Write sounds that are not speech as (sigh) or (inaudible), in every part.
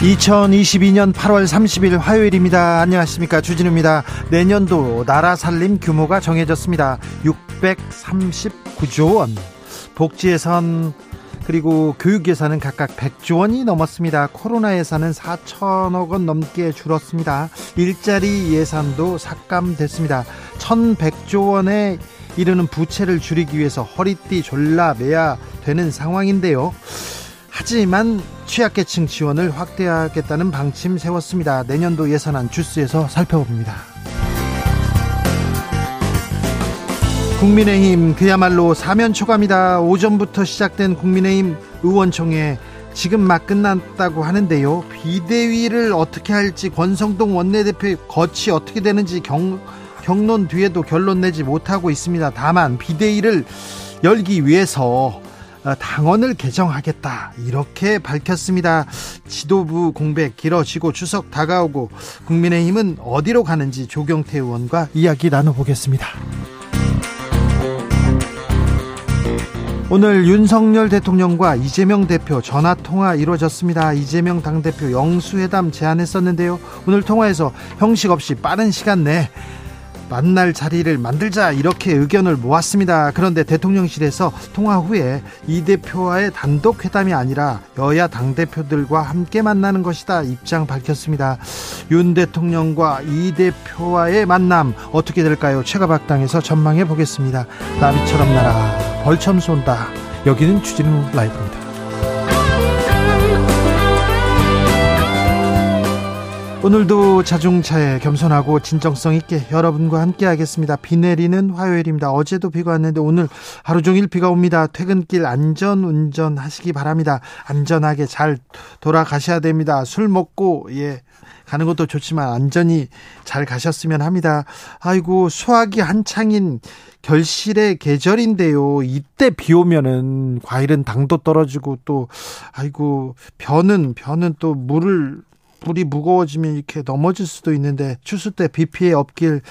2022년 8월 30일 화요일입니다. 안녕하십니까. 주진우입니다. 내년도 나라 살림 규모가 정해졌습니다. 639조 원. 복지 예산 그리고 교육 예산은 각각 100조 원이 넘었습니다. 코로나 예산은 4천억 원 넘게 줄었습니다. 일자리 예산도 삭감됐습니다. 1100조 원에 이르는 부채를 줄이기 위해서 허리띠 졸라 매야 되는 상황인데요. 하지만 취약계층 지원을 확대하겠다는 방침 세웠습니다. 내년도 예산안 주스에서 살펴봅니다. 국민의힘 그야말로 사면 초과입니다. 오전부터 시작된 국민의힘 의원총회 지금 막 끝났다고 하는데요. 비대위를 어떻게 할지 권성동 원내대표의 거치 어떻게 되는지 경, 경론 뒤에도 결론 내지 못하고 있습니다. 다만 비대위를 열기 위해서 어, 당원을 개정하겠다 이렇게 밝혔습니다. 지도부 공백 길어지고 추석 다가오고 국민의힘은 어디로 가는지 조경태 의원과 이야기 나눠보겠습니다. 오늘 윤석열 대통령과 이재명 대표 전화 통화 이루어졌습니다. 이재명 당대표 영수회담 제안했었는데요. 오늘 통화에서 형식 없이 빠른 시간 내 만날 자리를 만들자 이렇게 의견을 모았습니다. 그런데 대통령실에서 통화 후에 이 대표와의 단독 회담이 아니라 여야 당 대표들과 함께 만나는 것이다 입장 밝혔습니다. 윤 대통령과 이 대표와의 만남 어떻게 될까요? 최가박당에서 전망해 보겠습니다. 나비처럼 날아 벌처럼 쏜다. 여기는 주진우 라이브입니다. 오늘도 자중차에 겸손하고 진정성 있게 여러분과 함께 하겠습니다. 비 내리는 화요일입니다. 어제도 비가 왔는데 오늘 하루 종일 비가 옵니다. 퇴근길 안전 운전 하시기 바랍니다. 안전하게 잘 돌아가셔야 됩니다. 술 먹고 예 가는 것도 좋지만 안전히 잘 가셨으면 합니다. 아이고 수학이 한창인 결실의 계절인데요. 이때 비 오면은 과일은 당도 떨어지고 또 아이고 벼는 벼는 또 물을 물이 무거워지면 이렇게 넘어질 수도 있는데 추수 때 비 피해 없길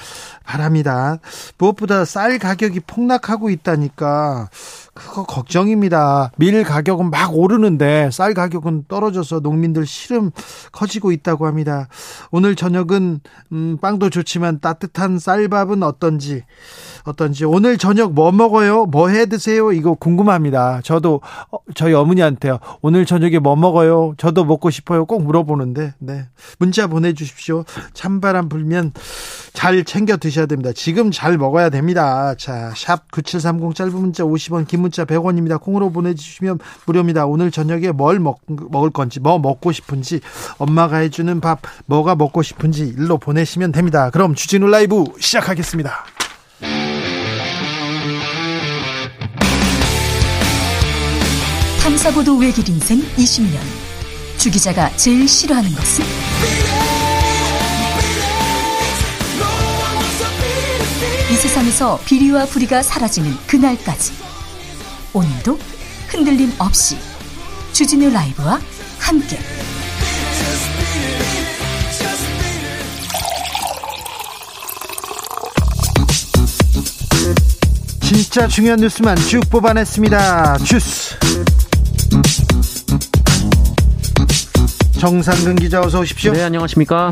바랍니다. 무엇보다 쌀 가격이 폭락하고 있다니까 그거 걱정입니다. 밀 가격은 막 오르는데 쌀 가격은 떨어져서 농민들 시름 커지고 있다고 합니다. 오늘 저녁은 음, 빵도 좋지만 따뜻한 쌀밥은 어떤지 어떤지 오늘 저녁 뭐 먹어요? 뭐 해 드세요? 이거 궁금합니다. 저도 어, 저희 어머니한테요. 오늘 저녁에 뭐 먹어요? 저도 먹고 싶어요. 꼭 물어보는데 네 문자 보내 주십시오. 찬바람 불면 잘 챙겨 드셔야 됩니다. 지금 잘 먹어야 됩니다. 자, 샵 9730 짧은 문자 50원, 긴 문자 100원입니다. 콩으로 보내주시면 무료입니다. 오늘 저녁에 뭘 먹, 먹을 건지, 뭐 먹고 싶은지, 엄마가 해주는 밥, 뭐가 먹고 싶은지 일로 보내시면 됩니다. 그럼 주진우 라이브 시작하겠습니다. 탐사보도 외길 인생 20년. 주 기자가 제일 싫어하는 것은? 이 세상에서 비리와 부리가 사라지는 그날까지. 오늘도 흔들림 없이 주진우 라이브와 함께. 진짜 중요한 뉴스만 쭉 뽑아냈습니다. 주스. 정상근 기자 어서 오십시오. 네, 안녕하십니까?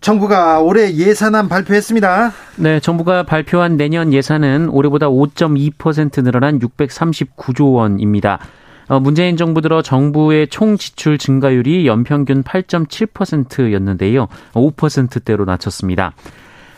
정부가 올해 예산안 발표했습니다. 네, 정부가 발표한 내년 예산은 올해보다 5.2% 늘어난 639조 원입니다. 어, 문재인 정부 들어 정부의 총 지출 증가율이 연평균 8.7%였는데요. 5%대로 낮췄습니다.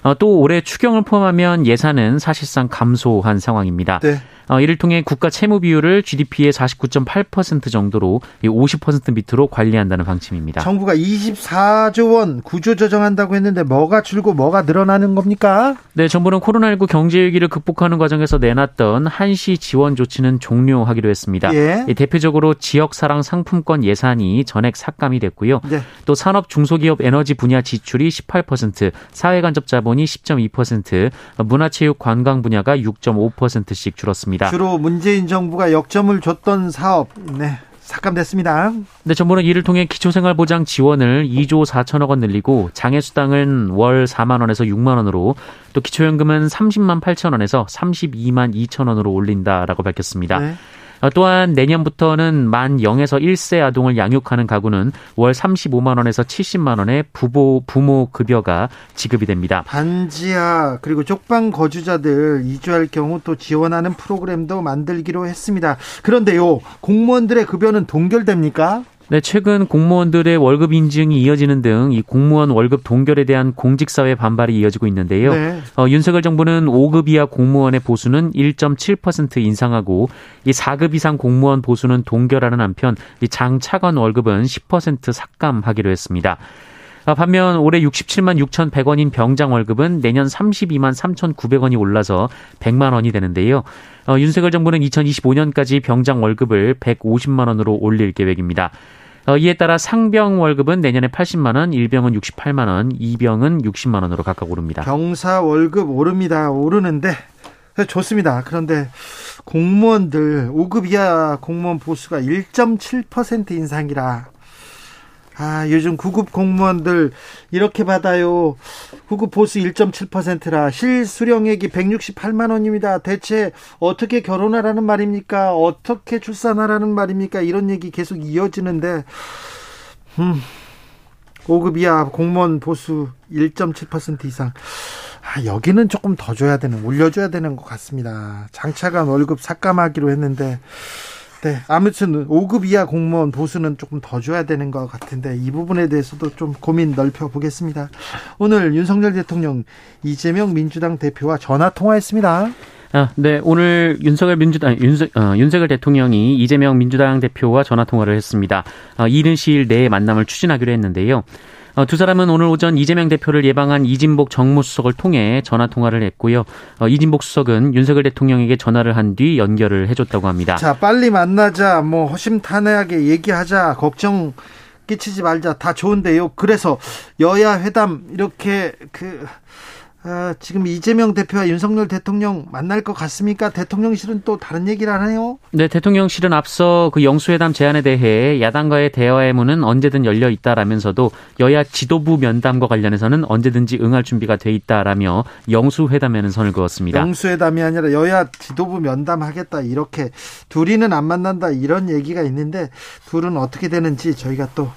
어, 또 올해 추경을 포함하면 예산은 사실상 감소한 상황입니다. 네. 어, 이를 통해 국가 채무 비율을 GDP의 49.8% 정도로 50% 밑으로 관리한다는 방침입니다. 정부가 24조 원 구조 조정한다고 했는데 뭐가 줄고 뭐가 늘어나는 겁니까? 네, 정부는 코로나19 경제 위기를 극복하는 과정에서 내놨던 한시 지원 조치는 종료하기로 했습니다. 예. 대표적으로 지역 사랑 상품권 예산이 전액 삭감이 됐고요. 네. 또 산업 중소기업 에너지 분야 지출이 18%, 사회 간접 자본이 10.2%, 문화체육 관광 분야가 6.5%씩 줄었습니다. 주로 문재인 정부가 역점을 줬던 사업, 네. 삭감됐습니다. 네, 정부는 이를 통해 기초생활보장 지원을 2조 4천억 원 늘리고 장애수당은 월 4만 원에서 6만 원으로 또 기초연금은 30만 8천 원에서 32만 2천 원으로 올린다라고 밝혔습니다. 네. 어, 또한 내년부터는 만 0에서 1세 아동을 양육하는 가구는 월 35만 원에서 70만 원의 부모 부모 급여가 지급이 됩니다. 반지하 그리고 쪽방 거주자들 이주할 경우 또 지원하는 프로그램도 만들기로 했습니다. 그런데요 공무원들의 급여는 동결됩니까? 네, 최근 공무원들의 월급 인증이 이어지는 등 이 공무원 월급 동결에 대한 공직사회 반발이 이어지고 있는데요. 네. 어, 윤석열 정부는 5급 이하 공무원의 보수는 1.7% 인상하고 이 4급 이상 공무원 보수는 동결하는 한편 이 장차관 월급은 10% 삭감하기로 했습니다. 아, 반면 올해 67만 6,100원인 병장 월급은 내년 32만 3,900원이 올라서 100만 원이 되는데요. 어, 윤석열 정부는 2025년까지 병장 월급을 150만 원으로 올릴 계획입니다. 어, 이에 따라 상병 월급은 내년에 80만 원, 일병은 68만 원, 이병은 60만 원으로 각각 오릅니다. 병사 월급 오릅니다. 오르는데 좋습니다. 그런데 공무원들 5급 이하 공무원 보수가 1.7% 인상이라 아, 요즘 구급 공무원들 이렇게 받아요. 구급 보수 1.7%라 실수령액이 168만 원입니다. 대체 어떻게 결혼하라는 말입니까? 어떻게 출산하라는 말입니까? 이런 얘기 계속 이어지는데 음. 5급 이하 공무원 보수 1.7% 이상. 아, 여기는 조금 더 줘야 되는, 올려줘야 되는 것 같습니다. 장차관 월급 삭감하기로 했는데, 네, 아무튼 5급 이하 공무원 보수는 조금 더 줘야 되는 것 같은데 이 부분에 대해서도 좀 고민 넓혀 보겠습니다. 오늘 윤석열 대통령 이재명 민주당 대표와 전화 통화했습니다. 아, 네, 오늘 윤석열 민주당 윤석, 어, 윤석열 대통령이 이재명 민주당 대표와 전화 통화를 했습니다. 어, 이른 시일 내에 만남을 추진하기로 했는데요. 어, 두 사람은 오늘 오전 이재명 대표를 예방한 이진복 정무수석을 통해 전화 통화를 했고요. 어, 이진복 수석은 윤석열 대통령에게 전화를 한 뒤 연결을 해줬다고 합니다. 자, 빨리 만나자, 뭐 허심탄회하게 얘기하자, 걱정 끼치지 말자, 다 좋은데요. 그래서 여야 회담 이렇게 그 아, 지금 이재명 대표와 윤석열 대통령 만날 것 같습니까? 대통령실은 또 다른 얘기를 하나요? 네, 대통령실은 앞서 그 영수회담 제안에 대해 야당과의 대화의 문은 언제든 열려 있다라면서도 여야 지도부 면담과 관련해서는 언제든지 응할 준비가 돼 있다라며 영수회담에는 선을 그었습니다. 영수회담이 아니라 여야 지도부 면담하겠다 이렇게 둘이는 안 만난다 이런 얘기가 있는데 둘은 어떻게 되는지 저희가 또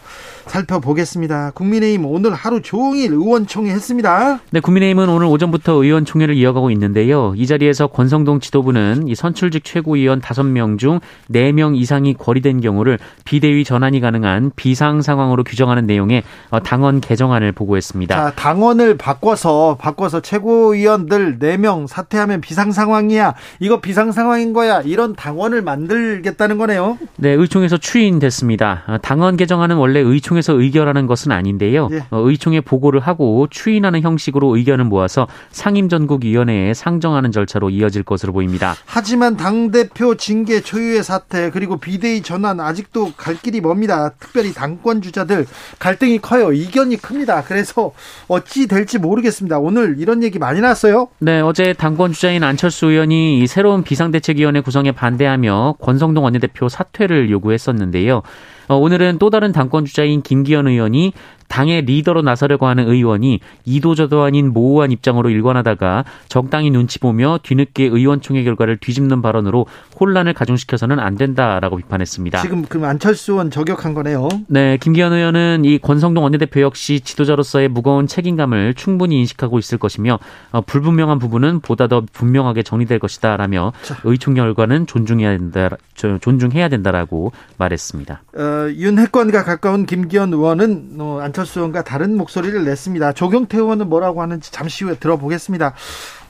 살펴보겠습니다. 국민의힘 오늘 하루 종일 의원총회 했습니다. 네, 국민의힘은 오늘 오전부터 의원총회를 이어가고 있는데요. 이 자리에서 권성동 지도부는 이 선출직 최고위원 5명 중 4명 이상이 거리된 경우를 비대위 전환이 가능한 비상 상황으로 규정하는 내용의 어, 당원 개정안을 보고했습니다. 자, 당원을 바꿔서 바꿔서 최고위원들 4명 사퇴하면 비상 상황이야. 이거 비상 상황인 거야. 이런 당원을 만들겠다는 거네요. 네, 의총에서 추인됐습니다. 어, 당원 개정안은 원래 의총 의총에서 의결하는 것은 아닌데요. 예. 어, 의총에 보고를 하고 추인하는 형식으로 의견을 모아서 상임전국위원회에 상정하는 절차로 이어질 것으로 보입니다. 하지만 당대표 징계 초유의 사태 그리고 비대위 전환 아직도 갈 길이 멉니다. 특별히 당권 주자들 갈등이 커요. 이견이 큽니다. 그래서 어찌 될지 모르겠습니다. 오늘 이런 얘기 많이 나왔어요. 네, 어제 당권 주자인 안철수 의원이 새로운 비상대책위원회 구성에 반대하며 권성동 원내대표 사퇴를 요구했었는데요. 어, 오늘은 또 다른 당권 주자인 김기현 의원이 당의 리더로 나서려고 하는 의원이 이도저도 아닌 모호한 입장으로 일관하다가 적당히 눈치 보며 뒤늦게 의원총회 결과를 뒤집는 발언으로 혼란을 가중시켜서는 안 된다라고 비판했습니다. 지금 그럼 안철수 의원 저격한 거네요. 네, 김기현 의원은 이 권성동 원내대표 역시 지도자로서의 무거운 책임감을 충분히 인식하고 있을 것이며 어, 불분명한 부분은 보다 더 분명하게 정리될 것이다라며 자. 의총 결과는 존중해야 된다 존중해야 된다라고 말했습니다. 어, 윤핵관과 가까운 김기현 의원은 어, 안 철수 의원과 다른 목소리를 냈습니다. 조경태 의원은 뭐라고 하는지 잠시 후에 들어보겠습니다.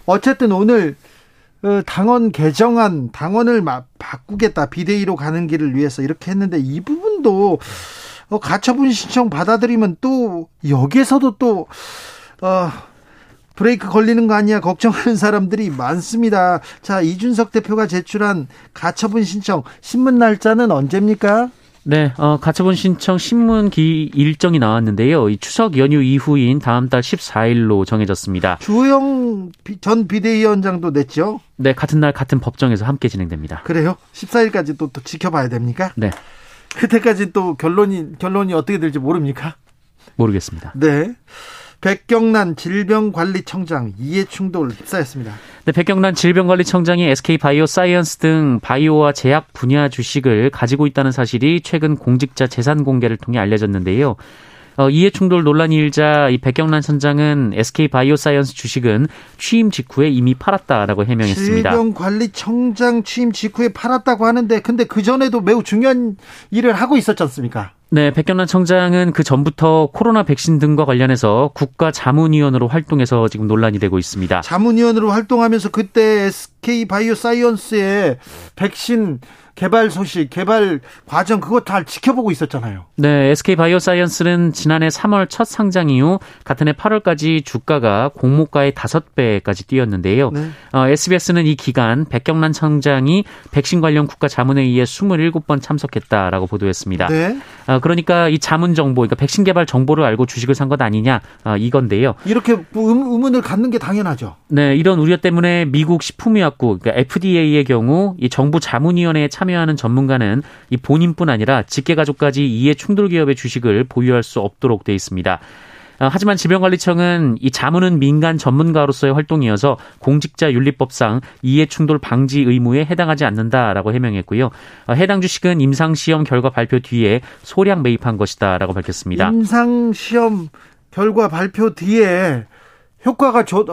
어쨌든 오늘 어, 당원 개정안, 당원을 바꾸겠다, 비대위로 가는 길을 위해서 이렇게 했는데 이 부분도 어, 가처분 신청 받아들이면 또 여기에서도 또 어, 브레이크 걸리는 거 아니야 걱정하는 사람들이 많습니다. 자 이준석 대표가 제출한 가처분 신청 신문 날짜는 언제입니까? 네, 어, 가처분 신청 신문기 일정이 나왔는데요. 이 추석 연휴 이후인 다음 달 14일로 정해졌습니다. 주호영 전 비대위원장도 냈죠? 네, 같은 날 같은 법정에서 함께 진행됩니다. 그래요? 14일까지 또, 또 지켜봐야 됩니까? 네. 그때까지 또 결론이 결론이 어떻게 될지 모릅니까? 모르겠습니다. 네. 백경란 질병관리청장 이해충돌 휩싸였습니다. 네, 백경란 질병관리청장이 SK 바이오사이언스 등 바이오와 제약 분야 주식을 가지고 있다는 사실이 최근 공직자 재산 공개를 통해 알려졌는데요. 어, 이해 충돌 논란이 일자 이 백경란 청장은 SK 바이오사이언스 주식은 취임 직후에 이미 팔았다라고 해명했습니다. 질병관리청장 취임 직후에 팔았다고 하는데 근데 그 전에도 매우 중요한 일을 하고 있었지 않습니까? 네, 백경란 청장은 그 전부터 코로나 백신 등과 관련해서 국가 자문위원으로 활동해서 지금 논란이 되고 있습니다. 자문위원으로 활동하면서 그때 SK 바이오사이언스의 백신 개발 소식, 개발 과정 그거 다 지켜보고 있었잖아요. 네, SK 바이오사이언스는 지난해 3월 첫 상장 이후 같은 해 8월까지 주가가 공모가의 5배까지 뛰었는데요. 네. 어, SBS는 이 기간 백경란 청장이 백신 관련 국가 자문회의에 27번 참석했다라고 보도했습니다. 네. 어, 그러니까 이 자문 정보, 그러니까 백신 개발 정보를 알고 주식을 산 것 아니냐 어, 이건데요. 이렇게 뭐 의문을 갖는 게 당연하죠. 네, 이런 우려 때문에 미국 식품의 약국, 그러니까 FDA의 경우 이 정부 자문위원회에 참여하는 전문가는 이 본인뿐 아니라 직계가족까지 이해 충돌 기업의 주식을 보유할 수 없도록 돼 있습니다. 어, 하지만 질병관리청은 이 자문은 민간 전문가로서의 활동이어서 공직자 윤리법상 이해 충돌 방지 의무에 해당하지 않는다라고 해명했고요. 어, 해당 주식은 임상 시험 결과 발표 뒤에 소량 매입한 것이다라고 밝혔습니다. 임상 시험 결과 발표 뒤에 효과가 좋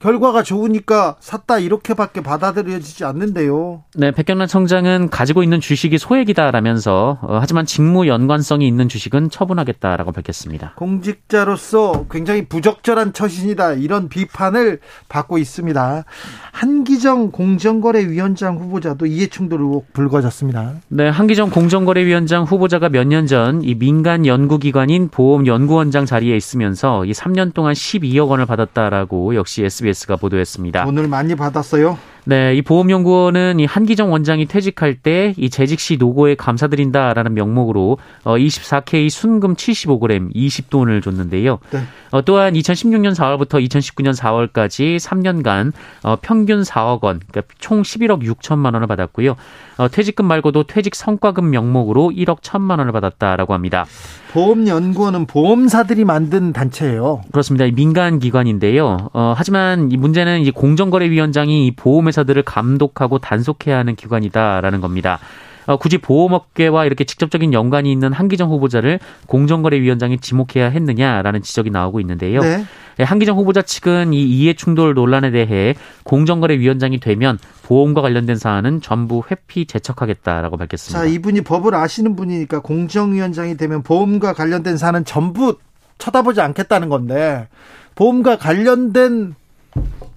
결과가 좋으니까 샀다 이렇게밖에 받아들여지지 않는데요. 네, 백경란 청장은 가지고 있는 주식이 소액이다라면서 어, 하지만 직무 연관성이 있는 주식은 처분하겠다라고 밝혔습니다. 공직자로서 굉장히 부적절한 처신이다 이런 비판을 받고 있습니다. 한기정 공정거래위원장 후보자도 이해충돌 의혹 불거졌습니다. 네, 한기정 공정거래위원장 후보자가 몇 년 전 이 민간 연구기관인 보험연구원장 자리에 있으면서 이 3년 동안 12억 원을 받았다라고 역시 SBS가 보도했습니다. 돈을 많이 받았어요? 네, 이 보험연구원은 이 한기정 원장이 퇴직할 때 이 재직 시 노고에 감사드린다라는 명목으로 어 24K 순금 75g 20돈을 줬는데요. 네. 어 또한 2016년 4월부터 2019년 4월까지 3년간 어 평균 4억 원, 그러니까 총 11억 6천만 원을 받았고요. 어 퇴직금 말고도 퇴직 성과금 명목으로 1억 1천만 원을 받았다라고 합니다. 보험연구원은 보험사들이 만든 단체예요. 그렇습니다. 민간 기관인데요. 어, 하지만 이 문제는 이 공정거래위원장이 이 보험회사들을 감독하고 단속해야 하는 기관이다라는 겁니다. 어, 굳이 보험업계와 이렇게 직접적인 연관이 있는 한기정 후보자를 공정거래위원장이 지목해야 했느냐라는 지적이 나오고 있는데요. 네. 예, 한기정 후보자 측은 이 이해 충돌 논란에 대해 공정거래위원장이 되면 보험과 관련된 사안은 전부 회피 제척하겠다라고 밝혔습니다. 자, 이분이 법을 아시는 분이니까 공정위원장이 되면 보험과 관련된 사안은 전부 쳐다보지 않겠다는 건데 보험과 관련된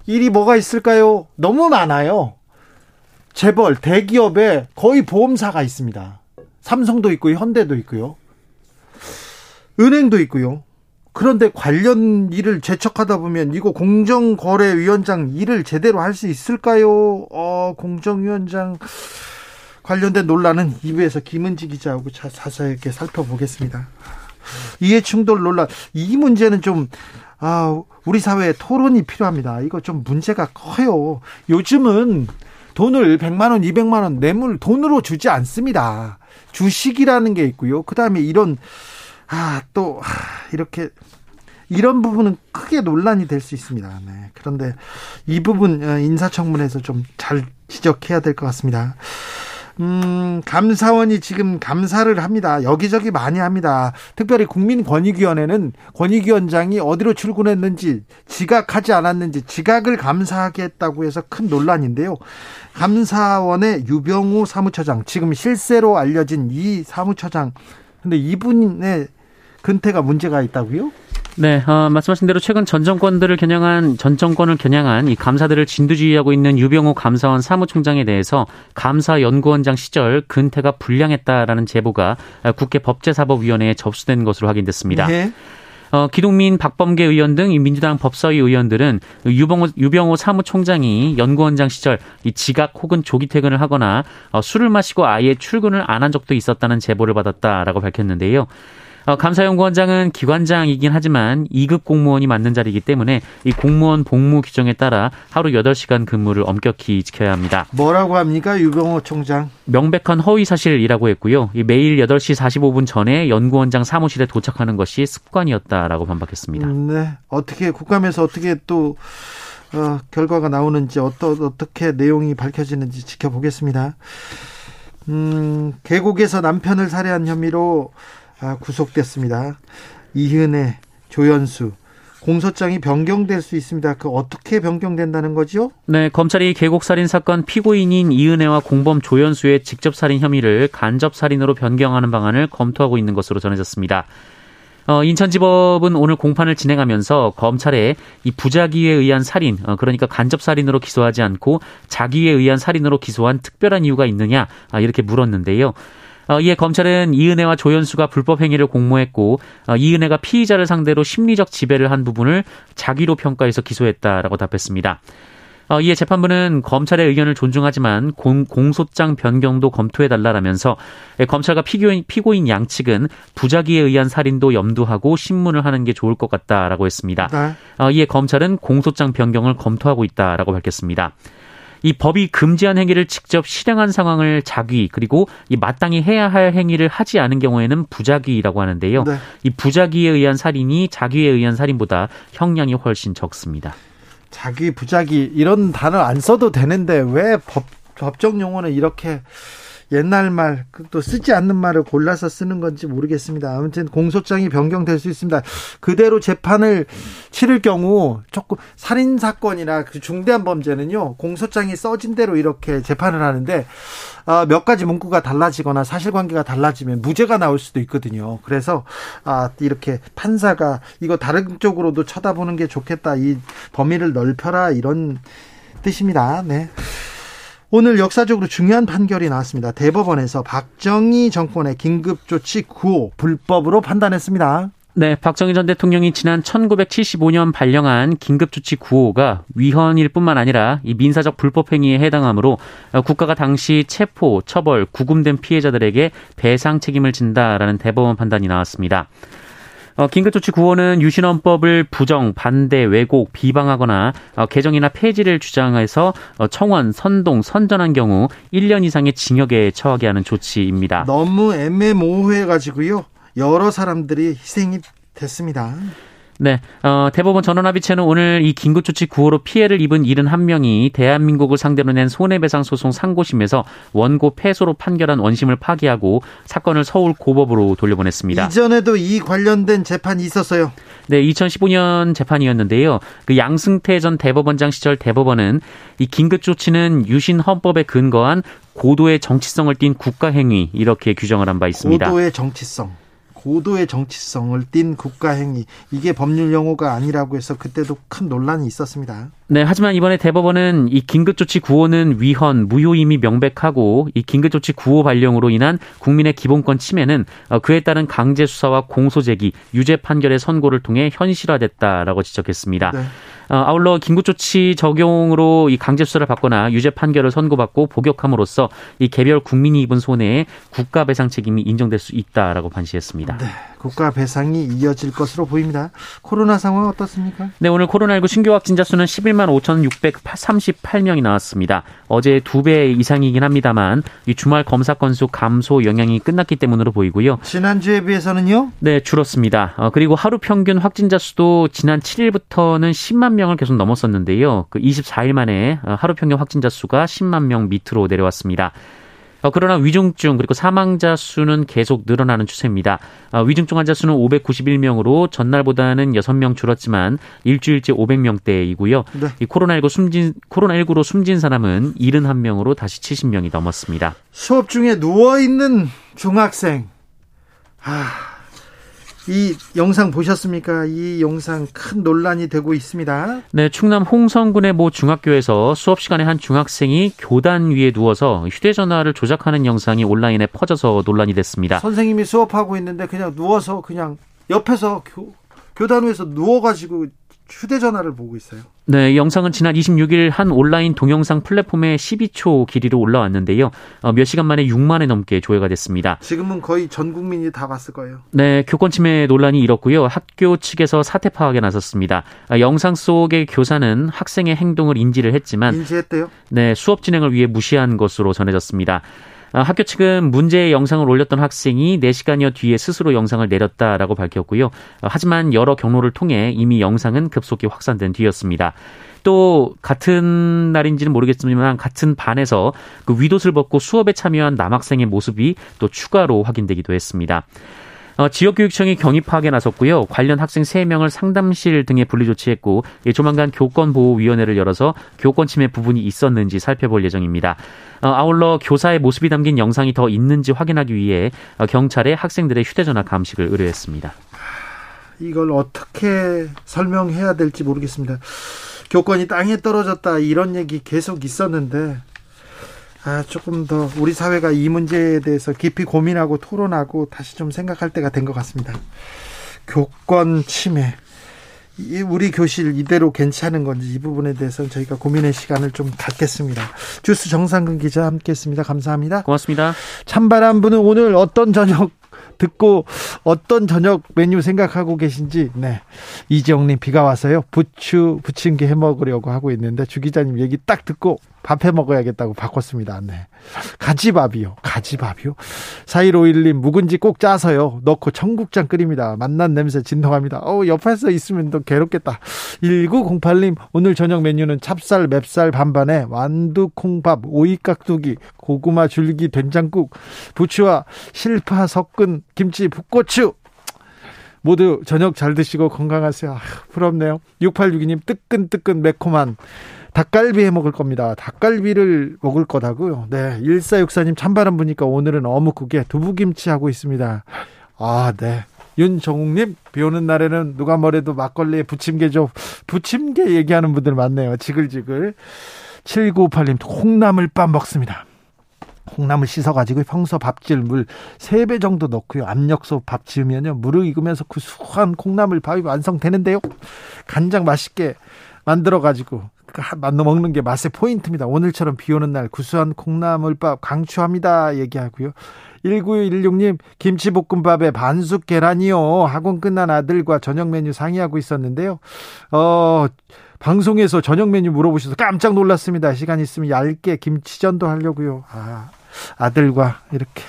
일이 뭐가 있을까요? 너무 많아요. 재벌, 대기업에 거의 보험사가 있습니다. 삼성도 있고 현대도 있고요. 은행도 있고요. 그런데 관련 일을 제척하다 보면 이거 공정거래위원장 일을 제대로 할 수 있을까요? 어, 공정위원장 관련된 논란은 2부에서 김은지 기자하고 자세하게 살펴보겠습니다. 이해 충돌 논란 이 문제는 좀 아, 우리 사회에 토론이 필요합니다. 이거 좀 문제가 커요. 요즘은 돈을 100만 원, 200만 원 뇌물 돈으로 주지 않습니다. 주식이라는 게 있고요. 그다음에 이런 아, 또 아, 이렇게 이런 부분은 크게 논란이 될 수 있습니다. 네. 그런데 이 부분 어, 인사청문회에서 좀 잘 지적해야 될 것 같습니다. 음, 감사원이 지금 감사를 합니다. 여기저기 많이 합니다. 특별히 국민권익위원회는 권익위원장이 어디로 출근했는지, 지각하지 않았는지, 지각을 감사하겠다고 해서 큰 논란인데요. 감사원의 유병우 사무처장, 지금 실세로 알려진 이 사무처장, 근데 이분의 근태가 문제가 있다고요? 네, 어, 말씀하신 대로 최근 전 정권들을 겨냥한 전 정권을 겨냥한 이 감사들을 진두지휘하고 있는 유병호 감사원 사무총장에 대해서 감사 연구원장 시절 근태가 불량했다라는 제보가 국회 법제사법위원회에 접수된 것으로 확인됐습니다. 네. 어, 기동민, 박범계 의원 등 민주당 법사위 의원들은 유병호, 유병호 사무총장이 연구원장 시절 이 지각 혹은 조기 퇴근을 하거나 어, 술을 마시고 아예 출근을 안 한 적도 있었다는 제보를 받았다라고 밝혔는데요. 어, 감사연구원장은 기관장이긴 하지만 2급 공무원이 맞는 자리이기 때문에 이 공무원 복무 규정에 따라 하루 8시간 근무를 엄격히 지켜야 합니다. 뭐라고 합니까? 유병호 총장. 명백한 허위 사실이라고 했고요. 매일 8시 45분 전에 연구원장 사무실에 도착하는 것이 습관이었다라고 반박했습니다. 음, 네. 어떻게 국감에서 어떻게 또 어, 결과가 나오는지 어떠, 어떻게 내용이 밝혀지는지 지켜보겠습니다. 음, 계곡에서 남편을 살해한 혐의로 아, 구속됐습니다. 이은혜, 조연수 공소장이 변경될 수 있습니다. 그 어떻게 변경된다는 거죠? 네, 검찰이 계곡살인 사건 피고인인 이은혜와 공범 조연수의 직접 살인 혐의를 간접 살인으로 변경하는 방안을 검토하고 있는 것으로 전해졌습니다. 어, 인천지법은 오늘 공판을 진행하면서 검찰에 이 부자기에 의한 살인, 어, 그러니까 간접 살인으로 기소하지 않고 자기에 의한 살인으로 기소한 특별한 이유가 있느냐 아, 이렇게 물었는데요. 어, 이에 검찰은 이은혜와 조연수가 불법 행위를 공모했고 어, 이은혜가 피의자를 상대로 심리적 지배를 한 부분을 자기로 평가해서 기소했다라고 답했습니다. 어, 이에 재판부는 검찰의 의견을 존중하지만 공, 공소장 변경도 검토해달라라면서 검찰과 피고인, 피고인 양측은 부작위에 의한 살인도 염두하고 신문을 하는 게 좋을 것 같다라고 했습니다. 네. 이에 검찰은 공소장 변경을 검토하고 있다라고 밝혔습니다. 이 법이 금지한 행위를 직접 실행한 상황을 자기 그리고 이 마땅히 해야 할 행위를 하지 않은 경우에는 부작위라고 하는데요. 네. 이 부작위에 의한 살인이 자기에 의한 살인보다 형량이 훨씬 적습니다. 자기 부작위 이런 단어 안 써도 되는데 왜 법, 법적 용어는 이렇게 옛날 말, 그또 쓰지 않는 말을 골라서 쓰는 건지 모르겠습니다. 아무튼 공소장이 변경될 수 있습니다. 그대로 재판을 치를 경우 조금 살인 사건이나 그 중대한 범죄는요 공소장이 써진 대로 이렇게 재판을 하는데 아, 몇 가지 문구가 달라지거나 사실관계가 달라지면 무죄가 나올 수도 있거든요. 그래서 아, 이렇게 판사가 이거 다른 쪽으로도 쳐다보는 게 좋겠다. 이 범위를 넓혀라 이런 뜻입니다. 네. 오늘 역사적으로 중요한 판결이 나왔습니다. 대법원에서 박정희 정권의 긴급조치 9호 불법으로 판단했습니다. 네, 박정희 전 대통령이 지난 1975년 발령한 긴급조치 9호가 위헌일 뿐만 아니라 이 민사적 불법 행위에 해당하므로 국가가 당시 체포, 처벌, 구금된 피해자들에게 배상 책임을 진다라는 대법원 판단이 나왔습니다. 어, 긴급조치 구호는 유신헌법을 부정, 반대, 왜곡, 비방하거나 어, 개정이나 폐지를 주장해서 어, 청원, 선동, 선전한 경우 1년 이상의 징역에 처하게 하는 조치입니다. 너무 애매모호해가지고요. 여러 사람들이 희생이 됐습니다. 네, 어, 대법원 전원합의체는 오늘 이 긴급조치 구호로 피해를 입은 71명이 대한민국을 상대로 낸 손해배상 소송 상고심에서 원고 패소로 판결한 원심을 파기하고 사건을 서울 고법으로 돌려보냈습니다. 이전에도 이 관련된 재판이 있었어요. 네, 2015년 재판이었는데요. 그 양승태 전 대법원장 시절 대법원은 이 긴급조치는 유신 헌법에 근거한 고도의 정치성을 띈 국가행위 이렇게 규정을 한 바 있습니다. 고도의 정치성. 고도의 정치성을 띤 국가행위 이게 법률 용어가 아니라고 해서 그때도 큰 논란이 있었습니다. 네, 하지만 이번에 대법원은 이 긴급조치 구호는 위헌, 무효임이 명백하고 이 긴급조치 구호 발령으로 인한 국민의 기본권 침해는 어, 그에 따른 강제 수사와 공소 제기, 유죄 판결의 선고를 통해 현실화됐다라고 지적했습니다. 네. 어, 아울러 긴급조치 적용으로 이 강제 수사를 받거나 유죄 판결을 선고받고 복역함으로써 이 개별 국민이 입은 손해에 국가 배상 책임이 인정될 수 있다라고 반시했습니다. 네, 국가 배상이 이어질 것으로 보입니다. 코로나 상황 어떻습니까? 네, 오늘 코로나19 신규 확진자 수는 11만 5,638명이 나왔습니다. 어제 두 배 이상이긴 합니다만 이 주말 검사 건수 감소 영향이 끝났기 때문으로 보이고요. 지난주에 비해서는요? 네, 줄었습니다. 어, 그리고 하루 평균 확진자 수도 지난 7일부터는 10만 명을 계속 넘었었는데요. 그 24일 만에 어, 하루 평균 확진자 수가 10만 명 밑으로 내려왔습니다. 어, 그러나 위중증 그리고 사망자 수는 계속 늘어나는 추세입니다. 어, 위중증 환자 수는 591명으로 전날보다는 6명 줄었지만 일주일째 500명대이고요. 네. 이 코로나19 숨진 코로나19로 숨진 사람은 71명으로 다시 70명이 넘었습니다. 수업 중에 누워 있는 중학생. 아, 이 영상 보셨습니까? 이 영상 큰 논란이 되고 있습니다. 네, 충남 홍성군의 모 중학교에서 수업 시간에 한 중학생이 교단 위에 누워서 휴대전화를 조작하는 영상이 온라인에 퍼져서 논란이 됐습니다. 선생님이 수업하고 있는데 그냥 누워서 그냥 옆에서 교, 교단 위에서 누워가지고 휴대전화를 보고 있어요. 네, 영상은 지난 26일 한 온라인 동영상 플랫폼에 12초 길이로 올라왔는데요. 어, 몇 시간 만에 6만회 넘게 조회가 됐습니다. 지금은 거의 전 국민이 다 봤을 거예요. 네, 교권 침해 논란이 일었고요. 학교 측에서 사태 파악에 나섰습니다. 아, 영상 속의 교사는 학생의 행동을 인지를 했지만 인지했대요? 네, 수업 진행을 위해 무시한 것으로 전해졌습니다. 아, 학교 측은 문제의 영상을 올렸던 학생이 4시간여 뒤에 스스로 영상을 내렸다라고 밝혔고요. 어, 하지만 여러 경로를 통해 이미 영상은 급속히 확산된 뒤였습니다. 또 같은 날인지는 모르겠지만 같은 반에서 그 위옷을 벗고 수업에 참여한 남학생의 모습이 또 추가로 확인되기도 했습니다. 어, 지역교육청이 경위 파악에 나섰고요. 관련 학생 3명을 상담실 등에 분리 조치했고 예, 조만간 교권보호위원회를 열어서 교권 침해 부분이 있었는지 살펴볼 예정입니다. 어, 아울러 교사의 모습이 담긴 영상이 더 있는지 확인하기 위해 어, 경찰에 학생들의 휴대전화 감식을 의뢰했습니다. 이걸 어떻게 설명해야 될지 모르겠습니다. 교권이 땅에 떨어졌다 이런 얘기 계속 있었는데 아, 조금 더 우리 사회가 이 문제에 대해서 깊이 고민하고 토론하고 다시 좀 생각할 때가 된 것 같습니다. 교권 침해. 우리 교실 이대로 괜찮은 건지 이 부분에 대해서는 저희가 고민의 시간을 좀 갖겠습니다. 주스 정상근 기자 함께 했습니다. 감사합니다. 고맙습니다. 찬바람 부는 오늘 어떤 저녁 듣고 어떤 저녁 메뉴 생각하고 계신지 네 이지영님 비가 와서요 부추 부침개 해 먹으려고 하고 있는데 주 기자님 얘기 딱 듣고 밥해 먹어야겠다고 바꿨습니다. 네. 가지밥이요. 가지밥이요. 4151님, 묵은지 꼭 짜서요. 넣고 청국장 끓입니다. 맛난 냄새 진동합니다. 어 옆에서 있으면 더 괴롭겠다. 1908님, 오늘 저녁 메뉴는 찹쌀, 맵쌀 반반에 완두 콩밥, 오이 깍두기, 고구마 줄기 된장국, 부추와 실파 섞은 김치, 붓고추. 모두 저녁 잘 드시고 건강하세요. 아, 부럽네요. 6862님, 뜨끈뜨끈 매콤한 닭갈비 해 먹을 겁니다. 닭갈비를 먹을 거다고요. 네. 1464님 찬바람 부니까 오늘은 어묵국에 두부김치 하고 있습니다. 아, 네. 윤정욱님, 비 오는 날에는 누가 뭐래도 막걸리에 부침개 좀, 부침개 얘기하는 분들 많네요. 지글지글. 7958님, 콩나물밥 먹습니다. 콩나물 씻어가지고 평소 밥질 물 3배 정도 넣고요. 압력솥 밥 지으면요. 물을 익으면서 구수한 그 콩나물 밥이 완성되는데요. 간장 맛있게 만들어가지고 먹는 게 맛의 포인트입니다. 오늘처럼 비 오는 날 구수한 콩나물밥 강추합니다. 얘기하고요. 1916님, 김치볶음밥에 반숙 계란이요. 학원 끝난 아들과 저녁 메뉴 상의하고 있었는데요. 어, 방송에서 저녁 메뉴 물어보셔서 깜짝 놀랐습니다. 시간 있으면 얇게 김치전도 하려고요. 아, 아들과 이렇게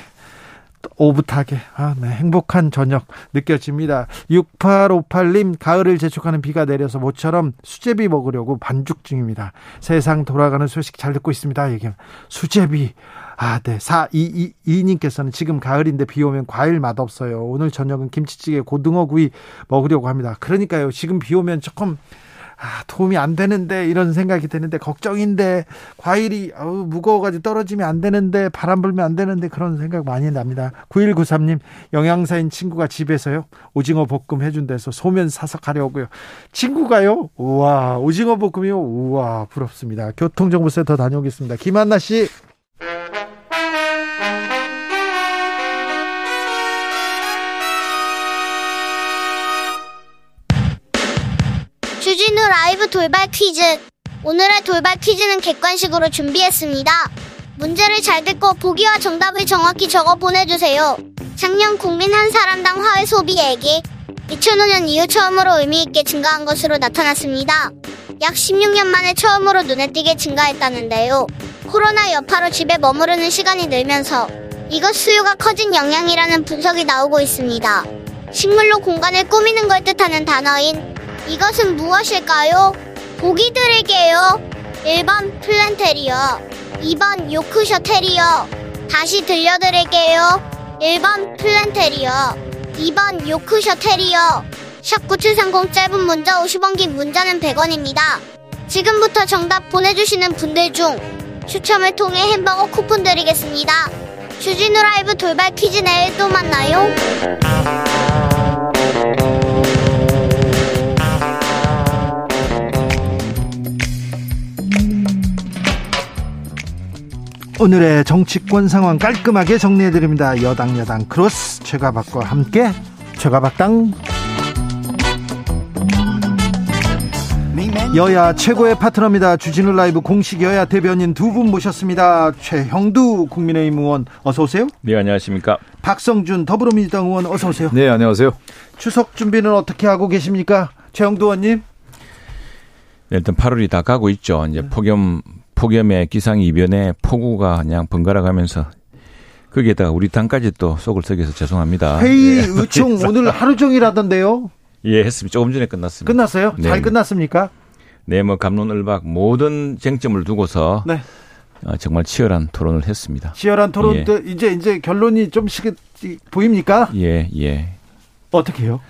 오붓하게 아, 네, 행복한 저녁 느껴집니다. 6858님 가을을 재촉하는 비가 내려서 모처럼 수제비 먹으려고 반죽 중입니다. 세상 돌아가는 소식 잘 듣고 있습니다. 얘기 수제비 아, 네. 4222님께서는 지금 가을인데 비 오면 과일 맛없어요. 오늘 저녁은 김치찌개 고등어 구이 먹으려고 합니다. 그러니까요. 지금 비 오면 조금 아, 도움이 안 되는데 이런 생각이 드는데 걱정인데 과일이 어우, 무거워가지고 떨어지면 안 되는데 바람 불면 안 되는데 그런 생각 많이 납니다. 9193님 영양사인 친구가 집에서요 오징어 볶음 해준대서 소면 사서 가려고요. 친구가요? 우와 오징어 볶음이요? 우와 부럽습니다. 교통정보센터 다녀오겠습니다. 김한나 씨. 돌발 퀴즈. 오늘의 돌발 퀴즈는 객관식으로 준비했습니다. 문제를 잘 듣고 보기와 정답을 정확히 적어 보내주세요. 작년 국민 한 사람당 화훼 소비액이 2005년 이후 처음으로 의미있게 증가한 것으로 나타났습니다. 약 16년 만에 처음으로 눈에 띄게 증가했다는데요. 코로나 여파로 집에 머무르는 시간이 늘면서 이것 수요가 커진 영향이라는 분석이 나오고 있습니다. 식물로 공간을 꾸미는 걸 뜻하는 단어인 이것은 무엇일까요? 보기 드릴게요. 1번 플랜테리어, 2번 요크셔 테리어. 다시 들려드릴게요. 1번 플랜테리어, 2번 요크셔 테리어. 샵 9730 짧은 문자 50원 긴 문자는 100원입니다. 지금부터 정답 보내주시는 분들 중 추첨을 통해 햄버거 쿠폰 드리겠습니다. 주진우 라이브 돌발 퀴즈 내일 또 만나요. 오늘의 정치권 상황 깔끔하게 정리해드립니다. 여당 야당 크로스 최가박과 함께 최가박당 여야 최고의 파트너입니다. 주진우 라이브 공식 여야 대변인 두 분 모셨습니다. 최형두 국민의힘 의원 어서 오세요. 네, 안녕하십니까. 박성준 더불어민주당 의원 어서 오세요. 네, 안녕하세요. 추석 준비는 어떻게 하고 계십니까? 최형두 의원님. 네, 일단 8월이 다 가고 있죠. 이제 폭염 폭염의 기상 이변에 폭우가 그냥 번갈아 가면서 거기에다가 우리 당까지 또 속을 썩여서 죄송합니다. 회의 네. 의총 (laughs) 오늘 하루 종일 하던데요. 예, 했습니다. 조금 전에 끝났습니다. 끝났어요? 네. 잘 끝났습니까? 네, 뭐 감론을박 모든 쟁점을 두고서 네. 어, 정말 치열한 토론을 했습니다. 치열한 토론 때 예. 이제 이제 결론이 좀씩 보입니까? 예, 예. 어떻게 해요?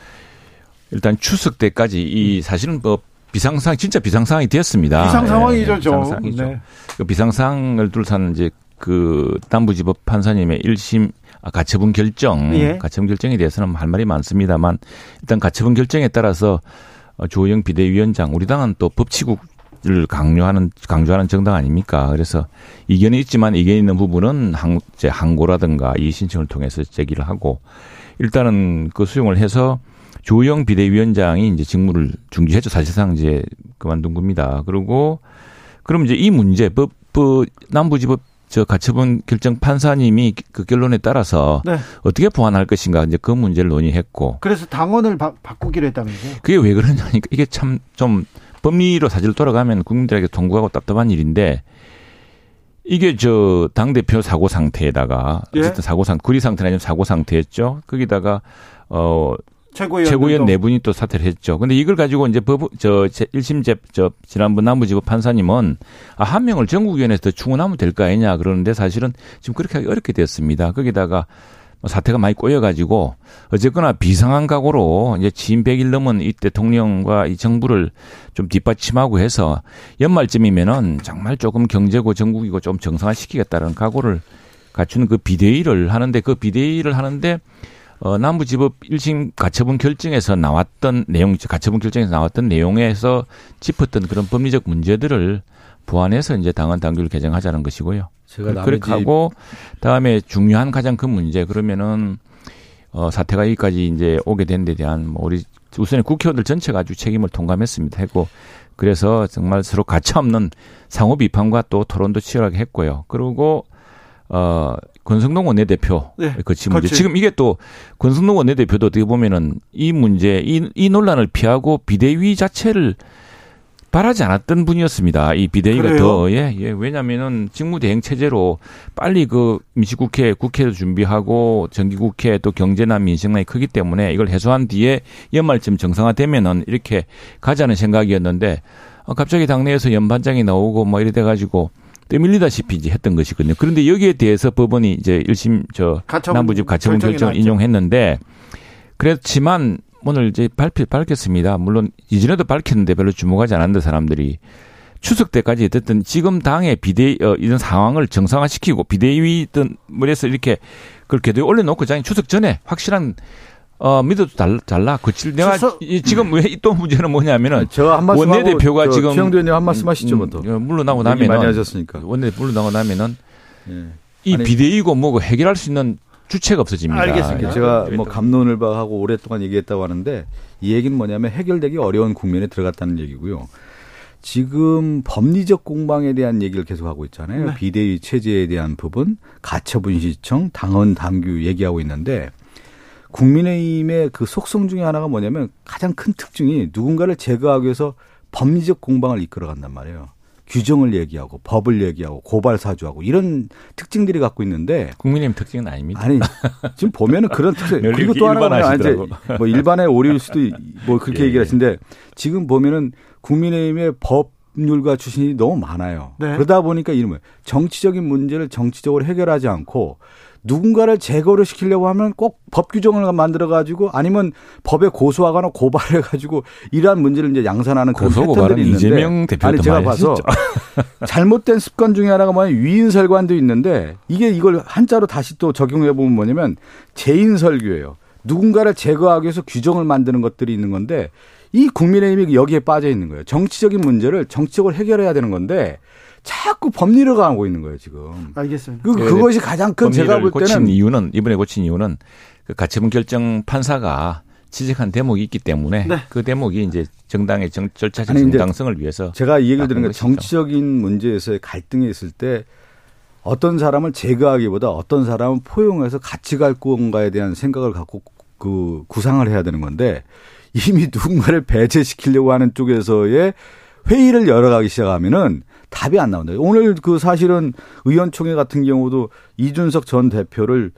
일단 추석 때까지 이 사실은 뭐 비상상 진짜 비상상황이 되었습니다. 비상 상황이죠, 네, 비상상이죠. 네. 그 비상상을 둘러싼 이제 그 남부지법 판사님의 1심 아, 가처분 결정, 예. 가처분 결정에 대해서는 할 말이 많습니다만 일단 가처분 결정에 따라서 어, 조영 비대위원장 우리 당은 또 법치국을 강요하는 강조하는 정당 아닙니까? 그래서 이견이 있지만 이견 있는 부분은 항, 제 항고라든가 이 신청을 통해서 제기를 하고 일단은 그 수용을 해서 조영 비대위원장이 이제 직무를 중지했죠. 사실상 이제 그만둔 겁니다. 그리고 그럼 이제 이 문제 법, 법 남부지법 저 가처분 결정 판사님이 그 결론에 따라서 네. 어떻게 보완할 것인가 이제 그 문제를 논의했고 그래서 당원을 바, 꾸기로 했다면서요? 그게 왜 그러냐니까 이게 참 좀 법리로 사실 돌아가면 국민들에게 동구하고 답답한 일인데 이게 저 당 대표 사고 상태에다가 예? 어쨌든 사고 상 구리 상태나 좀 사고 상태였죠. 거기다가 어 최고위원, 최고위원 네 분이 또 사퇴를 했죠. 근데 이걸 가지고 이제 법, 저, 1심제, 저, 지난번 남부지법 판사님은 아, 한 명을 전국위원회에서 더 충원하면 될 거 아니냐 그러는데 사실은 지금 그렇게 하기 어렵게 되었습니다. 거기다가 뭐 사태가 많이 꼬여가지고 어쨌거나 비상한 각오로 이제 지인 100일 넘은 이 대통령과 이 정부를 좀 뒷받침하고 해서 연말쯤이면은 정말 조금 경제고 전국이고 좀 정상화시키겠다는 각오를 갖춘 그 비대위를 하는데 그 비대위를 하는데 어, 남부지법 1심 가처분 결정에서 나왔던 내용, 가처분 결정에서 나왔던 내용에서 짚었던 그런 법리적 문제들을 보완해서 이제 당헌 당규를 개정하자는 것이고요. 제가 그렇게 하고 다음에 중요한 가장 큰 문제 그러면은 어, 사태가 여기까지 이제 오게 된 데 대한 뭐 우리 우선에 국회의원들 전체가 아주 책임을 통감했습니다. 했고 그래서 정말 서로 가차없는 상호 비판과 또 토론도 치열하게 했고요. 그리고 어 권성동 원내대표 네. 거치 문제. 그렇지. 지금 이게 또 권성동 원내대표도 어떻게 보면은 이 문제, 이, 이 논란을 피하고 비대위 자체를 바라지 않았던 분이었습니다. 이 비대위가 그래요? 더, 예, 예. 왜냐면은 직무대행 체제로 빨리 그 임시국회, 국회를 준비하고 정기국회 또 경제나 민생난이 크기 때문에 이걸 해소한 뒤에 연말쯤 정상화되면은 이렇게 가자는 생각이었는데 어, 갑자기 당내에서 연반장이 나오고 뭐 이래 돼가지고 떠밀리다시피 이제 했던 것이거든요. 그런데 여기에 대해서 법원이 이제 1심 저 가처분, 남부집 가처분 결정을 인용했는데 그렇지만 오늘 이제 발표 밝혔습니다. 물론 이전에도 밝혔는데 별로 주목하지 않았는데 사람들이 추석 때까지 어쨌든 지금 당의 비대 어, 이런 상황을 정상화시키고 비대위든 뭐래서 이렇게 그걸 궤도에 올려놓고 장 추석 전에 확실한 어, 믿어도 달, 달라. 그칠 내가 수 지금 왜 또 문제는 뭐냐면은 저한 말씀 원내 대표가 지금 최영도 의원님 한 말씀 하시죠, 먼저. 음, 물러나고 나면은 많이 하셨으니까. 원내 물러나고 나면은 예. 이 아니, 비대위고 뭐고 해결할 수 있는 주체가 없어집니다. 알겠습니다. 제가 뭐 감론을 박하고 오랫동안 얘기했다고 하는데 이 얘기는 뭐냐면 해결되기 어려운 국면에 들어갔다는 얘기고요. 지금 법리적 공방에 대한 얘기를 계속 하고 있잖아요. 네. 비대위 체제에 대한 부분, 가처분 시청, 당헌 당규 얘기하고 있는데 국민의힘의 그 속성 중에 하나가 뭐냐면 가장 큰 특징이 누군가를 제거하기 위해서 법리적 공방을 이끌어간단 말이에요. 규정을 얘기하고 법을 얘기하고 고발 사주하고 이런 특징들이 갖고 있는데 국민의힘 특징은 아닙니다. 아니 지금 보면은 그런 (laughs) 특징 그리고 또 하나가 이제 뭐 일반의 오류일 수도 뭐 그렇게 예, 얘기를 하시는데 지금 보면은 국민의힘의 법률가 출신이 너무 많아요. 네. 그러다 보니까 이름을 정치적인 문제를 정치적으로 해결하지 않고 누군가를 제거를 시키려고 하면 꼭 법 규정을 만들어 가지고 아니면 법에 고소하거나 고발해 가지고 이러한 문제를 이제 양산하는 그런 패턴들이 있는데 이재명 아니 제가 봐서 (laughs) 잘못된 습관 중에 하나가 뭐냐면 위인설관도 있는데 이게 이걸 한자로 다시 또 적용해 보면 뭐냐면 재인설교예요. 누군가를 제거하기 위해서 규정을 만드는 것들이 있는 건데 이 국민의힘이 여기에 빠져 있는 거예요. 정치적인 문제를 정치적으로 해결해야 되는 건데 자꾸 법리를 가고 있는 거예요 지금. 알겠습니다. 그, 그것이 가장 큰 제가 볼 때는 고친 이유는 이번에 고친 이유는 그 가처분 결정 판사가 지적한 대목이 있기 때문에 네. 그 대목이 이제 정당의 정, 절차적 정당성을 위해서 제가 이 얘기를 드는 게 정치적인 문제에서의 갈등이 있을 때 어떤 사람을 제거하기보다 어떤 사람을 포용해서 같이 갈 건가에 대한 생각을 갖고 그 구상을 해야 되는 건데 이미 누군가를 배제시키려고 하는 쪽에서의 회의를 열어가기 시작하면은 답이 안 나온다. 오늘 그 사실은 의원총회 같은 경우도 이준석 전 대표를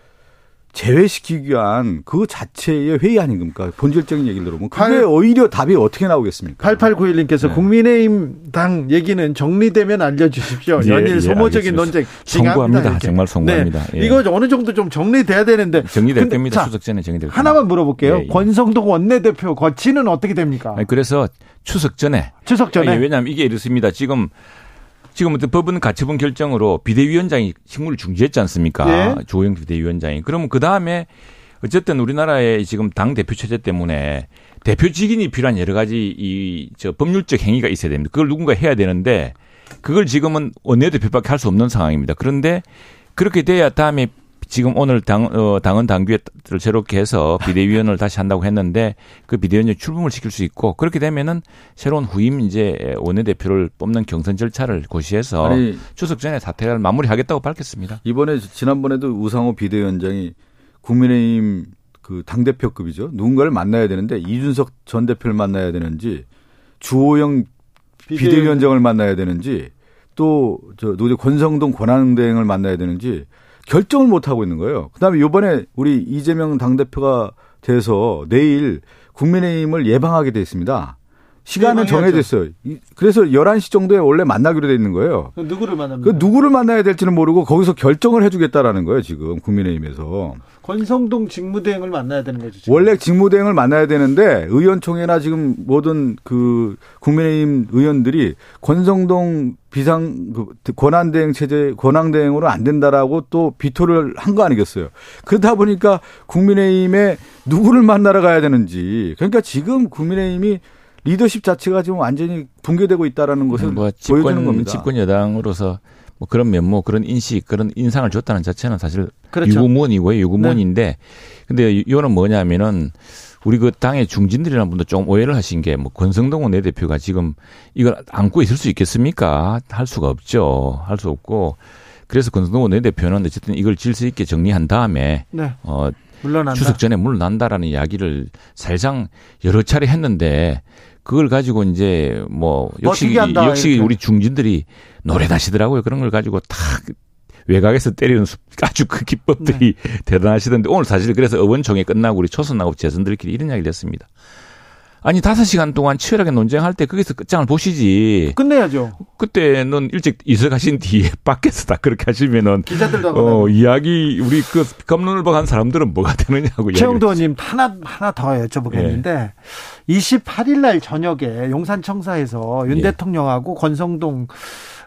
제외시키기 위한 그 자체의 회의 아닌겁니까? 본질적인 얘기를 들어보면. 그게 8, 오히려 답이 어떻게 나오겠습니까? 8891님께서 네. 국민의힘 당 얘기는 정리되면 알려주십시오. 예, 연일 예, 소모적인 논쟁. 송구합니다. 정말 송구합니다. 네. 예. 이거 어느 정도 좀 정리돼야 되는데. 정리될 겁니다. 추석 전에 정리될 겁니다. 하나만 물어볼게요. 예, 예. 권성동 원내대표 거치는 어떻게 됩니까? 아니, 그래서 추석 전에. 추석 전에. 아니, 왜냐하면 이게 이렇습니다. 지금 지금 법은 가처분 결정으로 비대위원장이 직무를 중지했지 않습니까? 예. 조영 비대위원장이. 그러면 그 다음에 어쨌든 우리나라의 지금 당 대표 체제 때문에 대표 직인이 필요한 여러 가지 이 저 법률적 행위가 있어야 됩니다. 그걸 누군가 해야 되는데 그걸 지금은 원내대표밖에 할 수 없는 상황입니다. 그런데 그렇게 돼야 다음에 지금 오늘 당, 어, 당헌 당규를 새롭게 해서 비대위원을 다시 한다고 했는데 그 비대위원을 출범을 시킬 수 있고 그렇게 되면은 새로운 후임 이제 원내대표를 뽑는 경선 절차를 고시해서 아니, 추석 전에 사퇴를 마무리하겠다고 밝혔습니다. 이번에 지난번에도 우상호 비대위원장이 국민의힘 그 당대표급이죠. 누군가를 만나야 되는데 이준석 전 대표를 만나야 되는지 주호영 비대위원장을 만나야 되는지 또 저 노조 권성동 권한대행을 만나야 되는지 결정을 못 하고 있는 거예요. 그다음에 이번에 우리 이재명 당대표가 돼서 내일 국민의힘을 예방하게 돼 있습니다. 시간은 정해졌어요. 그래서 11시 정도에 원래 만나기로 돼 있는 거예요. 누구를 만납니까? 그 누구를 만나야 될지는 모르고 거기서 결정을 해주겠다라는 거예요, 지금 국민의힘에서. 권성동 직무대행을 만나야 되는 거죠. 지금. 원래 직무대행을 만나야 되는데 의원총회나 지금 모든 그 국민의힘 의원들이 권성동 비상 그 권한대행 체제 권한대행으로 안 된다라고 또 비토를 한 거 아니겠어요. 그러다 보니까 국민의힘에 누구를 만나러 가야 되는지 그러니까 지금 국민의힘이 리더십 자체가 지금 완전히 붕괴되고 있다라는 것을 뭐 집권, 보여주는 겁니다. 집권 여당으로서 뭐 그런 면모, 그런 인식, 그런 인상을 줬다는 자체는 사실 그렇죠. 유구무원이고요, 유구무원인데, 네. 근데 이거는 뭐냐면은 우리 그 당의 중진들이라는 분도 좀 오해를 하신 게 뭐 권성동 원내대표가 지금 이걸 안고 있을 수 있겠습니까? 할 수가 없죠. 할 수 없고 그래서 권성동 원내대표는 어쨌든 이걸 질서 있게 정리한 다음에 네. 어 물러난다. 추석 전에 물러난다라는 이야기를 사실상 여러 차례 했는데 그걸 가지고 이제 뭐 역시 한다, 역시 이렇게. 우리 중진들이 노래다시더라고요. 그런 걸 가지고 탁 외곽에서 때리는 아주 그 기법들이 네. (laughs) 대단하시던데 오늘 사실 그래서 의원총회 끝나고 우리 초선하고 재선들끼리 이런 이야기를 했습니다. 아니 다섯 시간 동안 치열하게 논쟁할 때 거기서 끝장을 보시지. 끝내야죠. 그때는 일찍 이사가신 뒤에 (laughs) 밖에서 다 그렇게 하시면은 기자들도 어, 이야기 우리 그 검론을 박한 사람들은 뭐가 되느냐고 최영도 님 하나 하나 더 여쭤보겠는데 네. 28일 날 저녁에 용산청사에서 윤 예. 대통령하고 권성동 어,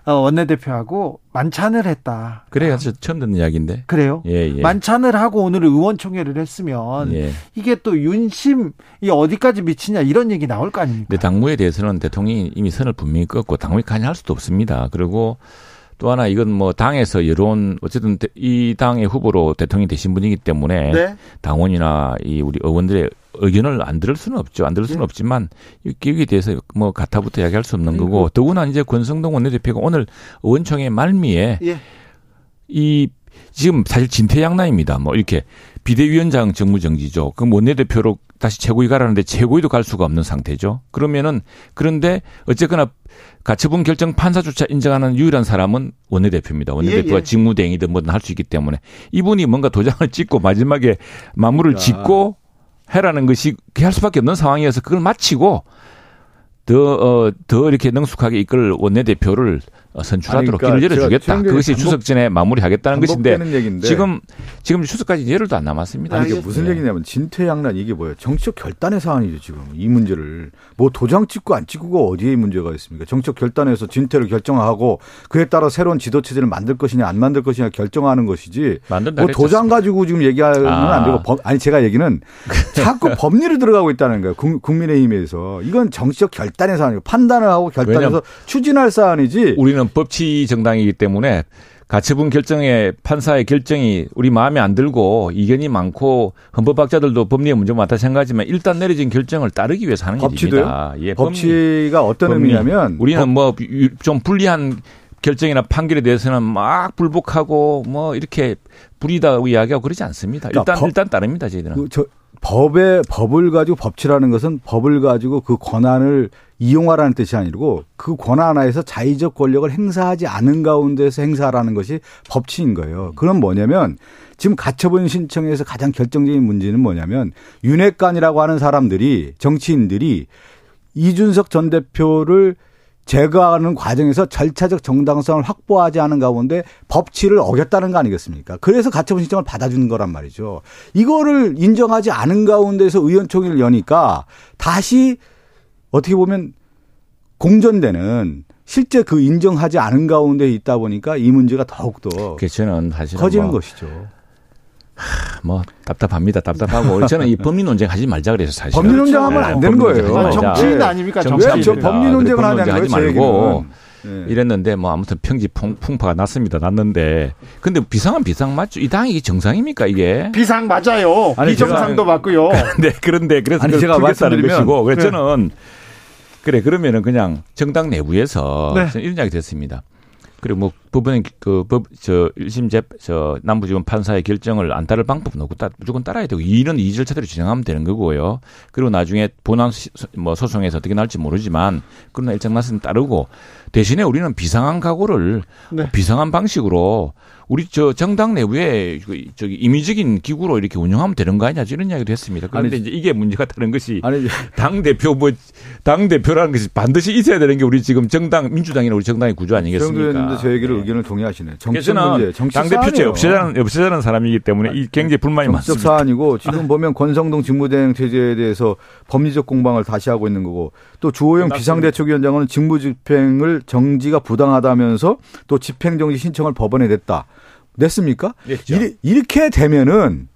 원내대표하고 만찬을 했다. 그래요. 저 처음 듣는 이야기인데. 그래요? 예, 예. 만찬을 하고 오늘 의원총회를 했으면 예. 이게 또 윤심이 어디까지 미치냐 이런 얘기 나올 거 아닙니까? 근데 당무에 대해서는 대통령이 이미 선을 분명히 끄고 당무에 관여할 수도 없습니다. 그리고 또 하나 이건 뭐 당에서 여론 어쨌든 이 당의 후보로 대통령이 되신 분이기 때문에 네? 당원이나 이 우리 의원들의 의견을 안 들을 수는 없죠. 안 들을 수는 네. 없지만 여기에 대해서 뭐 가타부터 이야기할 수 없는 거고 더구나 이제 권성동 원내대표가 오늘 의원총회 말미에 예. 이 지금 사실 진퇴양난입니다. 뭐 이렇게 비대위원장 정무정지죠. 그 원내대표로 다시 최고위 가라는데 최고위도 갈 수가 없는 상태죠. 그러면은 그런데 어쨌거나 가처분 결정 판사조차 인정하는 유일한 사람은 원내대표입니다. 원내대표가 예, 예. 직무대행이든 뭐든 할 수 있기 때문에 이분이 뭔가 도장을 찍고 마지막에 마무리를 그러니까. 짓고 해라는 것이 할 수밖에 없는 상황이어서 그걸 마치고 더, 어, 더 이렇게 능숙하게 이끌 원내대표를 어, 선출하도록 그러니까 길을 열어주겠다. 그것이 반복, 추석 전에 마무리하겠다는 것인데 얘기인데. 지금 지금 추석까지 열흘도 안 남았습니다. 아니, 이게 무슨 네. 얘기냐면 진퇴양난 이게 뭐예요? 정치적 결단의 사안이죠 지금 이 문제를 뭐 도장 찍고 안 찍고가 어디에 문제가 있습니까? 정치적 결단에서 진퇴를 결정하고 그에 따라 새로운 지도 체제를 만들 것이냐 안 만들 것이냐 결정하는 것이지. 만든다 뭐 도장 가지고 지금 얘기하면 아. 안 되고 법, 아니 제가 얘기는 (laughs) 자꾸 법리를 들어가고 있다는 거예요. 국민의힘에서 이건 정치적 결단 결단의 사안이고 판단을 하고 결단해서 추진할 사안이지. 우리는 법치 정당이기 때문에 가처분 결정에 판사의 결정이 우리 마음에 안 들고 이견이 많고 헌법학자들도 법리에 문제가 많다 생각하지만 일단 내려진 결정을 따르기 위해서 하는 법치도요? 예, 법치가 어떤 법리. 의미냐면 우리는 뭐 좀 불리한 결정이나 판결에 대해서는 막 불복하고 뭐 이렇게 불이다고 이야기하고 그러지 않습니다. 일단 그러니까 법- 일단 따릅니다 저희들은. 그, 저, 법의 법을 가지고 법치라는 것은 법을 가지고 그 권한을 이용하라는 뜻이 아니고 그 권한 하에서 자의적 권력을 행사하지 않은 가운데서 행사하라는 것이 법치인 거예요. 그건 뭐냐면 지금 가처분 신청에서 가장 결정적인 문제는 뭐냐면 윤핵관이라고 하는 사람들이 정치인들이 이준석 전 대표를 제거하는 과정에서 절차적 정당성을 확보하지 않은 가운데 법치를 어겼다는 거 아니겠습니까? 그래서 가처분 신청을 받아주는 거란 말이죠. 이거를 인정하지 않은 가운데서 의원총회를 여니까 다시 어떻게 보면 공전되는 실제 그 인정하지 않은 가운데 있다 보니까 이 문제가 더욱더 저는 사실은 커지는 뭐, 것이죠. 뭐 답답합니다. 답답하고 (laughs) 저는 이 법리 논쟁 하지 말자 그래서 사실 법리 논쟁하면 안 되는 거예요. 아, 정치인 아닙니까? 정치 왜저 정치인. 법리 논쟁을 하지 말고. 예. 이랬는데 뭐 아무튼 평지 풍, 풍파가 났습니다. 났는데 근데 비상은 비상 맞죠? 이 당이 정상입니까 이게? 비상 맞아요. 아니, 비정상도 맞고요. (laughs) 네 그런데 그래서 아니, 제가 말씀드리면- 것이고 그래서 네. 저는 그래 그러면은 그냥 정당 내부에서 네. 이런 이야기 됐습니다. 그리고 뭐 법원의 그법저 1심 재 저 남부지검 판사의 결정을 안 따를 방법은 없고 따, 무조건 따라야 되고 이런 이 절차대로 진행하면 되는 거고요. 그리고 나중에 본안 시- 뭐 소송에서 어떻게 날지 모르지만 그러나 일정 났으면 따르고 대신에 우리는 비상한 각오를 네. 비상한 방식으로 우리 저 정당 내부에 그 저기 임의적인 기구로 이렇게 운영하면 되는 거 아니냐 이런 이야기도 했습니다. 그런데 아니, 이제 이게 문제가 되는 것이 아니 당 대표 뭐 당 대표라는 것이 반드시 있어야 되는 게 우리 지금 정당 민주당이나 우리 정당의 구조 아니겠습니까? 제 얘기를 네. 의견을 동의하시네. 정치 문제, 정치 당 대표제. 없애자는 없애자는 사람이기 때문에 이 굉장히 불만이 정치적 많습니다. 사안이고 지금 보면 권성동 직무대행 체제에 대해서 법리적 공방을 다시 하고 있는 거고 또 주호영 끝났습니다. 비상대책위원장은 직무집행을 정지가 부당하다면서 또 집행정지 신청을 법원에 냈다. 냈습니까? 냈죠. 이리- 이렇게 되면은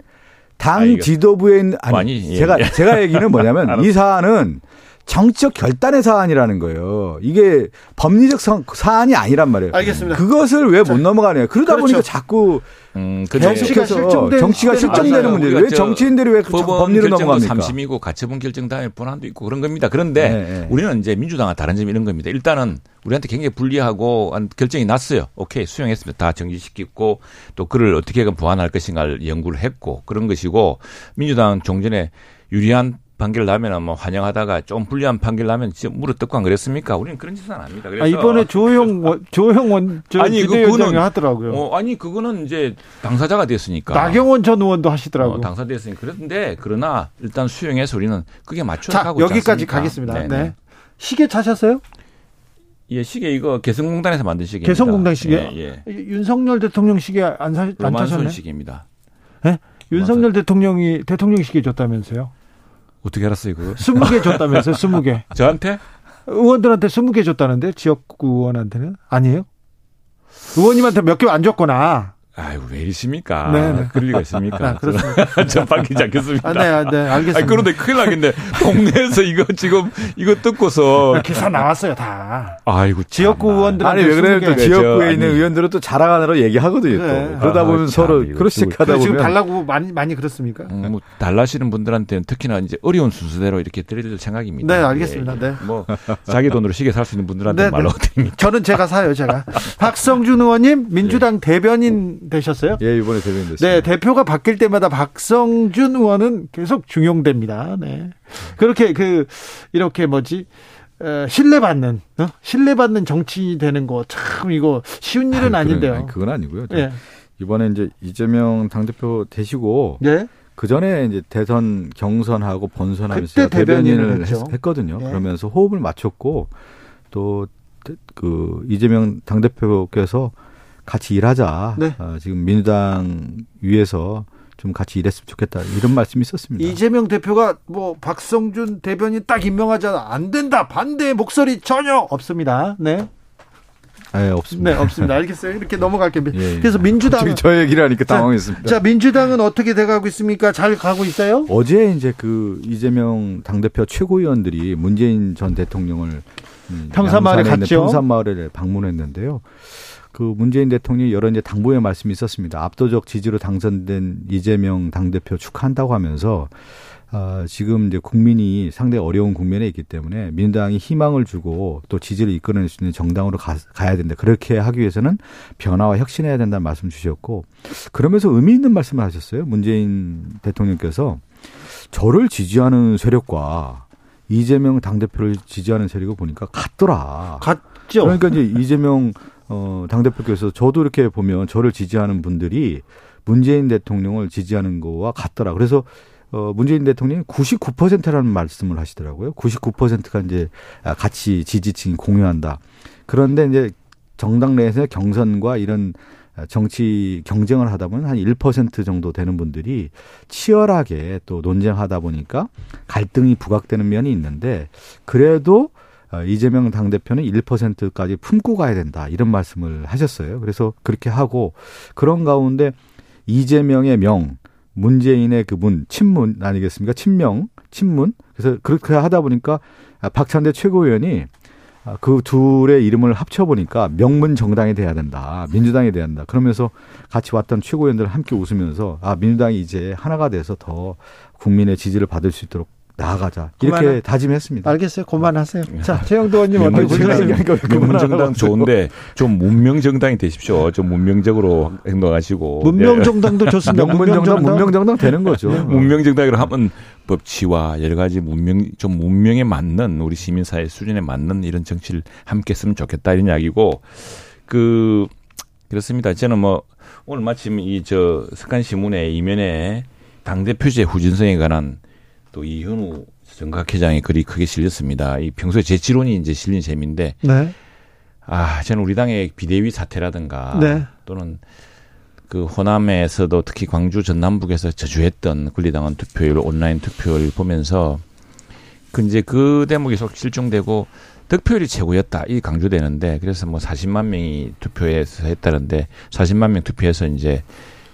당 아, 지도부에 있는 아니 많이, 예. 제가 제가 얘기는 뭐냐면 (laughs) 이. 사안은 정치적 결단의 사안이라는 거예요. 이게 법리적 사- 사안이 아니란 말이에요. 알겠습니다. 그것을 왜 못 넘어가네요. 그러다 그렇죠. 보니까 자꾸 음, 계속해서 실종된 정치가 맞아요. 문제예요. 왜저 정치인들이 왜 법원 법리로 넘어갑니까? 삼심이고 가처분 결정 다음에 본안도 있고 그런 겁니다. 그런데 네, 네. 우리는 이제 민주당과 다른 점이 이런 겁니다. 일단은 우리한테 굉장히 불리하고 한 결정이 났어요. 오케이 수용했습니다. 다 정지시켰고 또 그를 어떻게 보완할 것인가를 연구를 했고 그런 것이고 민주당 종전에 유리한 판결 나면 은 뭐 환영하다가 좀 불리한 판결 나면 진짜 물어뜯고 안 그랬습니까? 우리는 그런 짓은 안 합니다. 그래서 아, 이번에 조영 원, (laughs) 조영 원, 저 아니, 그- 그거는- 하더라고요. 어, 아니 그거는 이제 당사자가 됐으니까 나경원 전 의원도 하시더라고요. 어, 당사됐으니 그런데 그러나 일단 수용해서 우리는 그게 맞춰 자, 가고 여기까지? 가겠습니다. 네네. 네. 시계 차셨어요? 예, 시계 이거 개성공단에서 만든 시계입니다. 개성공단 시계? 예, 예. 윤석열 대통령 시계 안, 사, 안 로만손 차셨네? 시계입니다. 윤석열 대통령이 대통령 시계 줬다면서요? 어떻게 알았어요, 그거? 20개 줬다면서요? (laughs) 20개. 저한테? 의원들한테 20개 줬다는데 지역구 의원한테는 아니에요? 의원님한테 몇 개 안 줬구나. 아유, 왜 이러십니까? 네네. 그럴 리가 있습니까? (laughs) 아, 그렇습니다. (laughs) 저 바뀌지 않겠습니다. 아, 네, 아, 네, 알겠습니다. 아니, 그런데 큰일 나겠네. 동네에서 이거 지금, 이거 뜯고서. (laughs) 기사 나왔어요, 다. 아이고. 지역구. 의원들 아니 왜 그래요? 또 20개. 지역구에 저, 있는 아니. 의원들은 또 자랑하느라 얘기하거든요. 또 네. 그러다 아, 보면 참, 서로 지금- 하다 그래, 지금 보면 달라고 많이 많이 그렇습니까? 음, 뭐, 달라시는 분들한테는 특히나 이제 어려운 순서대로 이렇게 드릴 생각입니다. 네, 알겠습니다. 예, 네. 뭐, 자기 돈으로 시계 살 수 있는 분들한테 네, 말로 네. 드립니다. 저는 제가 사요, 제가. 박성준 의원님 민주당 대변인 되셨어요? 예 이번에 대변인 됐습니다. 네, 대표가 바뀔 때마다 박성준 의원은 계속 중용됩니다. 네. 그렇게 그 이렇게 뭐지? 어, 신뢰받는 어? 신뢰받는 정치 되는 거 참 이거 쉬운 일은 아니, 아닌데요. 그건, 아니, 그건 아니고요. 예. 이번에 이제 이재명 당대표 되시고 예. 그 전에 이제 대선 경선하고 본선하면서 대변인을 했죠. 했, 거든요 네. 그러면서 호흡을 맞췄고 또 그 이재명 당대표께서 같이 일하자. 네. 어, 지금 민주당 위에서 좀 같이 일했으면 좋겠다 이런 말씀이 있었습니다. 이재명 대표가 뭐 박성준 대변인 딱 임명하자 안 된다 반대 목소리 전혀 없습니다. 네. 네, 없습니다. 네, 없습니다. 알겠어요. 이렇게 넘어갈게요. (laughs) 예, 그래서 민주당 저 얘기를 하니까 당황했습니다. 자, 자, 민주당은 어떻게 돼가고 있습니까? 잘 가고 있어요? 어제 이제 그 이재명 당대표 최고위원들이 문재인 전 대통령을 음, 평산마을에 갔죠. 평산마을에 방문했는데요. 그 문재인 대통령이 여러 이제 당부의 말씀이 있었습니다. 압도적 지지로 당선된 이재명 당대표 축하한다고 하면서 아, 지금 이제 국민이 상당히 어려운 국면에 있기 때문에 민주당이 희망을 주고 또 지지를 이끌어낼 수 있는 정당으로 가, 가야 된다. 그렇게 하기 위해서는 변화와 혁신해야 된다는 말씀 주셨고 그러면서 의미 있는 말씀을 하셨어요. 문재인 대통령께서 저를 지지하는 세력과 이재명 당대표를 지지하는 세력을 보니까 같더라. 같죠. 그러니까 이제 이재명 어, 당대표께서 저도 이렇게 보면 저를 지지하는 분들이 문재인 대통령을 지지하는 거와 같더라. 그래서 어, 문재인 대통령이 99%라는 말씀을 하시더라고요. 99%가 이제 같이 지지층이 공유한다. 그런데 이제 정당 내에서 경선과 이런 정치 경쟁을 하다 보면 한 1% 정도 되는 분들이 치열하게 또 논쟁하다 보니까 갈등이 부각되는 면이 있는데 그래도 어, 이재명 당대표는 1%까지 품고 가야 된다. 이런 말씀을 하셨어요. 그래서 그렇게 하고 그런 가운데 이재명의 명, 문재인의 그 문, 친문 아니겠습니까? 친명, 친문. 그래서 그렇게 하다 보니까 박찬대 최고위원이 그 둘의 이름을 합쳐보니까 명문 정당이 돼야 된다. 민주당이 돼야 된다. 그러면서 같이 왔던 최고위원들 함께 웃으면서 아, 민주당이 이제 하나가 돼서 더 국민의 지지를 받을 수 있도록 나아가자 이렇게 그만, 다짐했습니다. 알겠어요. 그만하세요. 자 최영도 의원님 어떻게 보시나요? 문명정당 좋은데 좀 문명정당이 되십시오. 좀 문명적으로 행동하시고 문명정당도 좋습니다. (laughs) 문명정당 문명정당 되는 거죠. 문명정당으로 하면 법치와 여러 가지 문명 좀 문명에 맞는 우리 시민사회 수준에 맞는 이런 정치를 함께 했으면 좋겠다 이런 이야기고 그 그렇습니다. 저는 뭐 오늘 마침 이 저 석간 신문의 이면에 당 대표제 후진성에 관한 또 이현우 정각회장의 글이 크게 실렸습니다. 이 평소에 제 지론이 이제 실린 셈인데, 네. 아 저는 우리 당의 비대위 사태라든가 네. 또는 그 호남에서도 특히 광주 전남북에서 저주했던 권리당원 투표율 온라인 투표를 보면서 그 이제 그 대목이 속 실종되고 득표율이 최고였다 이 강조되는데 그래서 뭐 40만 명이 투표해서 했다는데 40만 명 투표해서 이제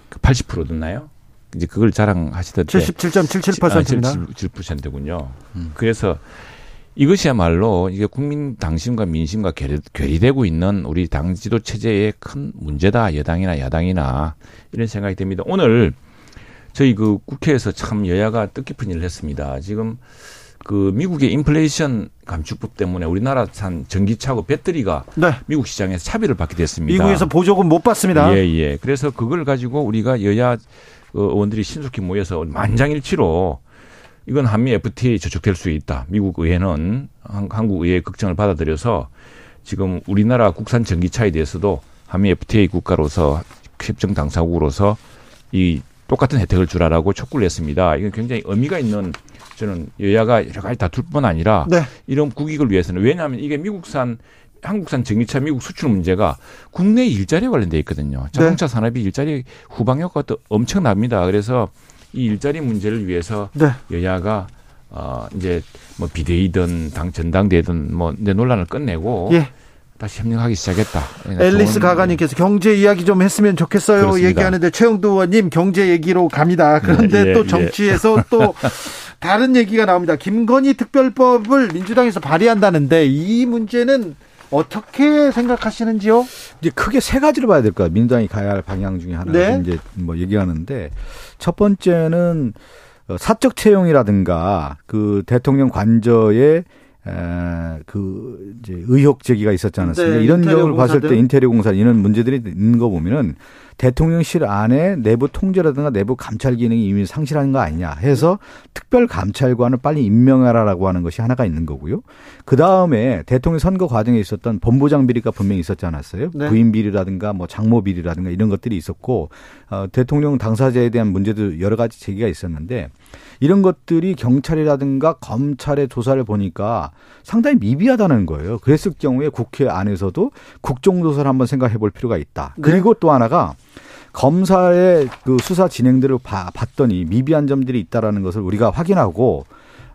그80% 듣나요? 이제 그걸 자랑하시던데 77.77%입니다. 아, 77%군요. 음. 그래서 이것이야말로 이게 국민 당심과 민심과 결이, 되고 있는 우리 당 지도 체제의 큰 문제다. 여당이나 야당이나 이런 생각이 듭니다. 오늘 저희 그 국회에서 참 여야가 뜻깊은 일을 했습니다. 지금 그 미국의 인플레이션 감축법 때문에 우리나라산 전기차고 배터리가 네. 미국 시장에서 차별을 받게 됐습니다. 미국에서 보조금 못 받습니다. 예, 예. 그래서 그걸 가지고 우리가 여야 그 의원들이 신속히 모여서 만장일치로 이건 한미 FTA 저촉될 수 있다. 미국 의회는 한국 의회의 걱정을 받아들여서 지금 우리나라 국산 전기차에 대해서도 한미 FTA 국가로서 협정 당사국으로서 이 똑같은 혜택을 주라라고 촉구를 했습니다. 이건 굉장히 의미가 있는 저는 여야가 여러 가지 다툴 뿐 아니라 네. 이런 국익을 위해서는 왜냐하면 이게 미국산 한국산 전기차 미국 수출 문제가 국내 일자리에 관련돼 있거든요. 자동차 네. 산업이 일자리 후방 효과도 엄청납니다. 그래서 이 일자리 문제를 위해서 네. 여야가 어 이제 뭐 비대위든 당 전당대든 뭐내 논란을 끝내고 예. 다시 협력하기 시작했다. 앨리스 가가님께서 경제 이야기 좀 했으면 좋겠어요. 그렇습니다. 얘기하는데 최영도 의원님 경제 얘기로 갑니다. 그런데 예, 또 예. 정치에서 예. 또 다른 얘기가 나옵니다. 김건희 특별법을 민주당에서 발의한다는데 이 문제는 어떻게 생각하시는지요? 이제 크게 세 가지로 봐야 될 거예요. 민주당이 가야 할 방향 중에 하나가 네. 이제 뭐 얘기하는데 첫 번째는 어, 사적 채용이라든가 그 대통령 관저에 에, 그 이제 의혹 제기가 있었지 않았습니까? 네, 이런 점을 봤을 때 인테리어 공사 이런 문제들이 있는 거 보면은 대통령실 안에 내부 통제라든가 내부 감찰 기능이 이미 상실한 거 아니냐 해서 특별 감찰관을 빨리 임명하라라고 하는 것이 하나가 있는 거고요. 그 다음에 대통령 선거 과정에 있었던 본부장 비리가 분명히 있었지 않았어요? 네. 부인 비리라든가 뭐 장모 비리라든가 이런 것들이 있었고 어, 대통령 당사자에 대한 문제도 여러 가지 제기가 있었는데 이런 것들이 경찰이라든가 검찰의 조사를 보니까 상당히 미비하다는 거예요. 그랬을 경우에 국회 안에서도 국정조사를 한번 생각해 볼 필요가 있다. 네. 그리고 또 하나가 검사의 그 수사 진행들을 봐, 봤더니 미비한 점들이 있다라는 것을 우리가 확인하고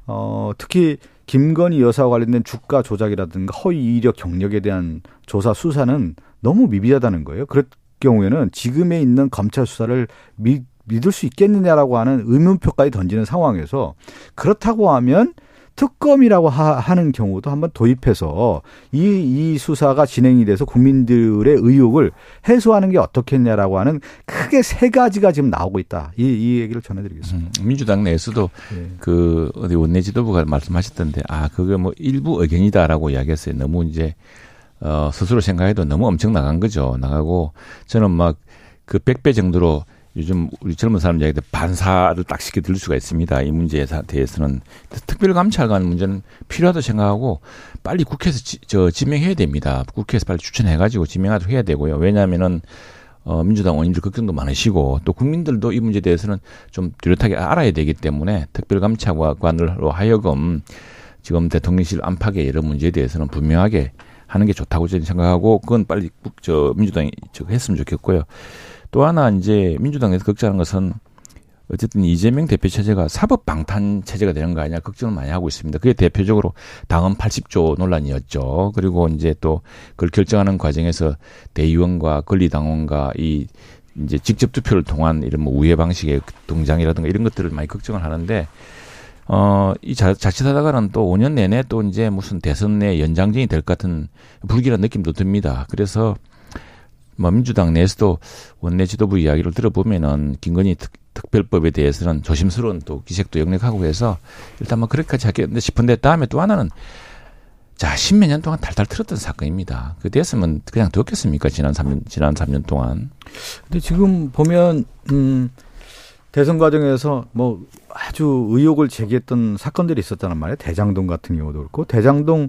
어 특히 김건희 여사와 관련된 주가 조작이라든가 허위 이력 경력에 대한 조사 수사는 너무 미비하다는 거예요. 그럴 경우에는 지금에 있는 검찰 수사를 미, 믿을 수 있겠느냐라고 하는 의문표까지 던지는 상황에서 그렇다고 하면 특검이라고 하, 는 경우도 한번 도입해서 이, 이 수사가 진행이 돼서 국민들의 의혹을 해소하는 게 어떻겠냐라고 하는 크게 세 가지가 지금 나오고 있다. 이, 이 얘기를 전해드리겠습니다. 음, 민주당 내에서도 네. 그 어디 원내 지도부가 말씀하셨던데 아 그게 뭐 일부 의견이다라고 이야기했어요. 너무 이제 어 스스로 생각해도 너무 엄청 나간 거죠. 나가고 저는 막 그 100배 정도로 요즘 우리 젊은 사람 이야기도 반사를 딱 쉽게 들을 수가 있습니다. 이 문제에 대해서는 특별감찰관 문제는 필요하다고 생각하고 빨리 국회에서 지, 저 지명해야 됩니다. 국회에서 빨리 추천해가지고 지명하도록 해야 되고요. 왜냐하면은 어, 민주당 의원님들 걱정도 많으시고 또 국민들도 이 문제에 대해서는 좀 뚜렷하게 알아야 되기 때문에 특별감찰관으로 하여금 지금 대통령실 안팎의 이런 문제에 대해서는 분명하게 하는 게 좋다고 저는 생각하고 그건 빨리 저 민주당이 저 했으면 좋겠고요. 또 하나 이제 민주당에서 걱정하는 것은 어쨌든 이재명 대표 체제가 사법 방탄 체제가 되는 거 아니냐 걱정을 많이 하고 있습니다. 그게 대표적으로 당헌 80조 논란이었죠. 그리고 이제 또 그걸 결정하는 과정에서 대의원과 권리당원과 이 이제 직접 투표를 통한 이런 뭐 우회 방식의 동장이라든가 이런 것들을 많이 걱정을 하는데 어, 이 자, 자칫하다가는 또 5년 내내 또 이제 무슨 대선 내 연장전이 될 것 같은 불길한 느낌도 듭니다. 그래서 뭐 민주당 내에서도 원내 지도부 이야기를 들어보면은 김건희 특, 특별법에 대해서는 조심스러운 또 기색도 역력하고 해서 일단 뭐 그렇게까지 하겠는데 싶은데 다음에 또 하나는 자, 십몇 년 동안 달달 틀었던 사건입니다. 그 됐으면 그냥 두었겠습니까? 지난 3년, 지난 3년 동안. 근데 지금 보면, 음, 대선 과정에서 뭐 아주 의혹을 제기했던 사건들이 있었다는 말이에요. 대장동 같은 경우도 그렇고, 대장동,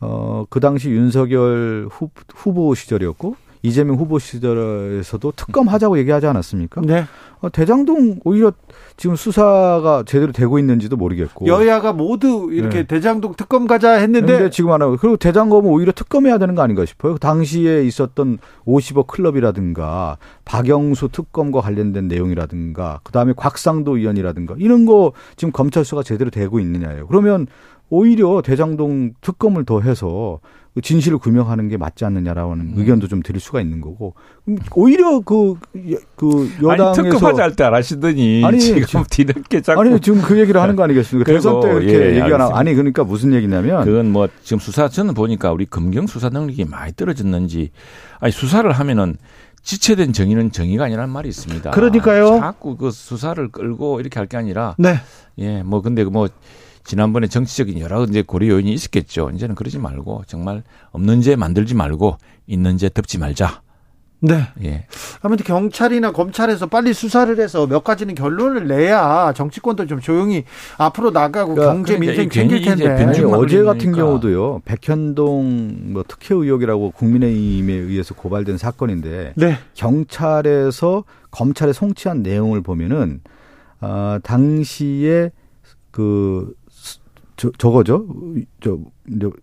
어, 그 당시 윤석열 후, 후보 시절이었고, 이재명 후보 시절에서도 특검하자고 얘기하지 않았습니까? 네. 어, 대장동 오히려 지금 수사가 제대로 되고 있는지도 모르겠고 여야가 모두 이렇게 네. 대장동 특검 가자 했는데 지금 안 하고 그리고 대장검은 오히려 특검해야 되는 거 아닌가 싶어요. 당시에 있었던 50억 클럽이라든가 박영수 특검과 관련된 내용이라든가 그다음에 곽상도 의원이라든가 이런 거 지금 검찰 수가 제대로 되고 있느냐예요. 그러면 오히려 대장동 특검을 더 해서 그 진실을 규명하는 게 맞지 않느냐라는 음. 의견도 좀 드릴 수가 있는 거고 오히려 그, 그 여당에서 아니, 특검하자 할때안 하시더니 아니, 지금 (laughs) 뒤늦게 자꾸 아니 지금 그 얘기를 하는 거 아니겠습니까? 대선 때 이렇게 예, 얘기가 나 아니 그러니까 무슨 얘기냐면 그건 뭐 지금 수사 저는 보니까 우리 검경 수사 능력이 많이 떨어졌는지 아니 수사를 하면은 지체된 정의는 정의가 아니라는 말이 있습니다. 그러니까요. 자꾸 그 수사를 끌고 이렇게 할 게 아니라 네. 예, 뭐 근데 뭐 지난번에 정치적인 여러 이제 고려 요인이 있었겠죠. 이제는 그러지 말고 정말 없는 죄 만들지 말고 있는 죄 덮지 말자. 네. 예. 아무튼 경찰이나 검찰에서 빨리 수사를 해서 몇 가지는 결론을 내야 정치권도 좀 조용히 앞으로 나가고 그러니까 경제 민생 챙길 텐데. 아니, 어제 같은 경우도요. 백현동 뭐 특혜 의혹이라고 국민의힘에 의해서 고발된 사건인데 네. 경찰에서 검찰에 송치한 내용을 보면은 어, 당시에 그 저, 저거죠. 저,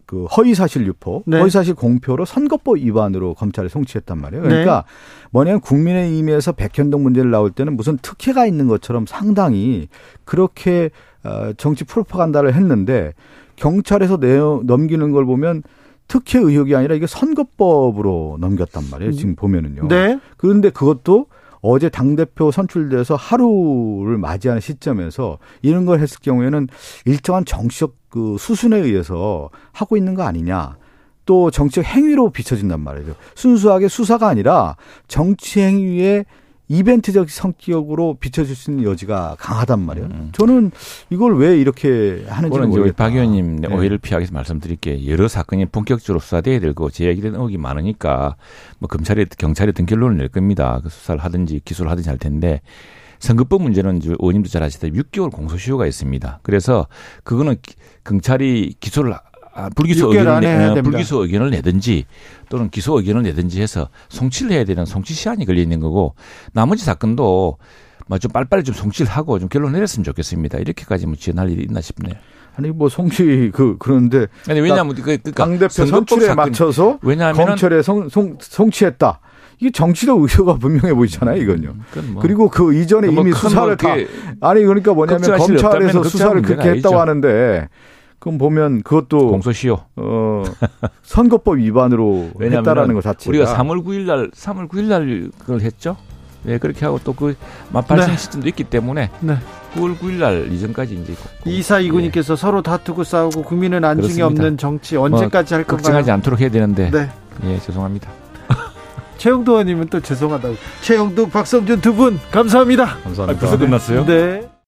그 허위사실 유포, 네. 허위사실 공표로 선거법 위반으로 검찰에 송치했단 말이에요. 그러니까 네. 뭐냐면 국민의힘에서 백현동 문제를 나올 때는 무슨 특혜가 있는 것처럼 상당히 그렇게 어, 정치 프로파간다를 했는데 경찰에서 내어 넘기는 걸 보면 특혜 의혹이 아니라 이게 선거법으로 넘겼단 말이에요. 지금 보면은요. 네. 그런데 그것도 어제 당대표 선출돼서 하루를 맞이하는 시점에서 이런 걸 했을 경우에는 일정한 정치적 그 수순에 의해서 하고 있는 거 아니냐. 또 정치적 행위로 비춰진단 말이죠. 순수하게 수사가 아니라 정치 행위의 이벤트적 성격으로 비춰질 수 있는 여지가 강하단 말이에요. 음. 저는 이걸 왜 이렇게 하는지 모르겠다. 박 의원님 네. 오해를 피하기 위해서 말씀드릴게 여러 사건이 본격적으로 수사돼야 되고 제 얘기는 의혹이 많으니까 뭐 검찰이 경찰이 등 결론을 낼 겁니다. 그 수사를 하든지 기소를 하든지 할 텐데 선거법 문제는 의원님도 잘 아시다시피 6개월 공소시효가 있습니다. 그래서 그거는 경찰이 기소를 아, 불기소 의견을 내, 불기소 의견을 내든지 또는 기소 의견을 내든지 해서 송치를 해야 되는 송치 시한이 걸려 있는 거고 나머지 사건도 뭐좀 빨리빨리 좀 송치를 하고 좀 결론 내렸으면 좋겠습니다. 이렇게까지 뭐 지연할 일이 있나 싶네요. 아니 뭐 송치 그 그런데 아니 왜냐하면 그 그러니까 당대표 선출에 사건, 맞춰서 왜냐하면 검찰에 송, 송, 송치했다. 이게 정치적 의도가 분명해 보이잖아요, 이건요. 뭐, 그리고 그 이전에 뭐 이미 수사를 다 아니 그러니까 뭐냐면 검찰에서 수사를 그렇게 했다고 하는데 그럼 보면 그것도 공소시효. 어, 선거법 위반으로 (laughs) 했다라는 것 자체가 우리가 3월 9일 날 3월 9일 날 그걸 했죠. 예, 그렇게 하고 또 그 발생 네. 시점도 있기 때문에 네. 9월 9일 날 이전까지 이제 이사 이구님께서 서로 다투고 싸우고 국민은 안중에 그렇습니다. 없는 정치 언제까지 할 건가요? 걱정하지 않도록 해야 되는데 네. 예, 죄송합니다. (laughs) 최영도 의원님은 또 죄송하다고. 최영도, 박성준 두 분 감사합니다. 감사합니다. 벌써 끝났어요? 네.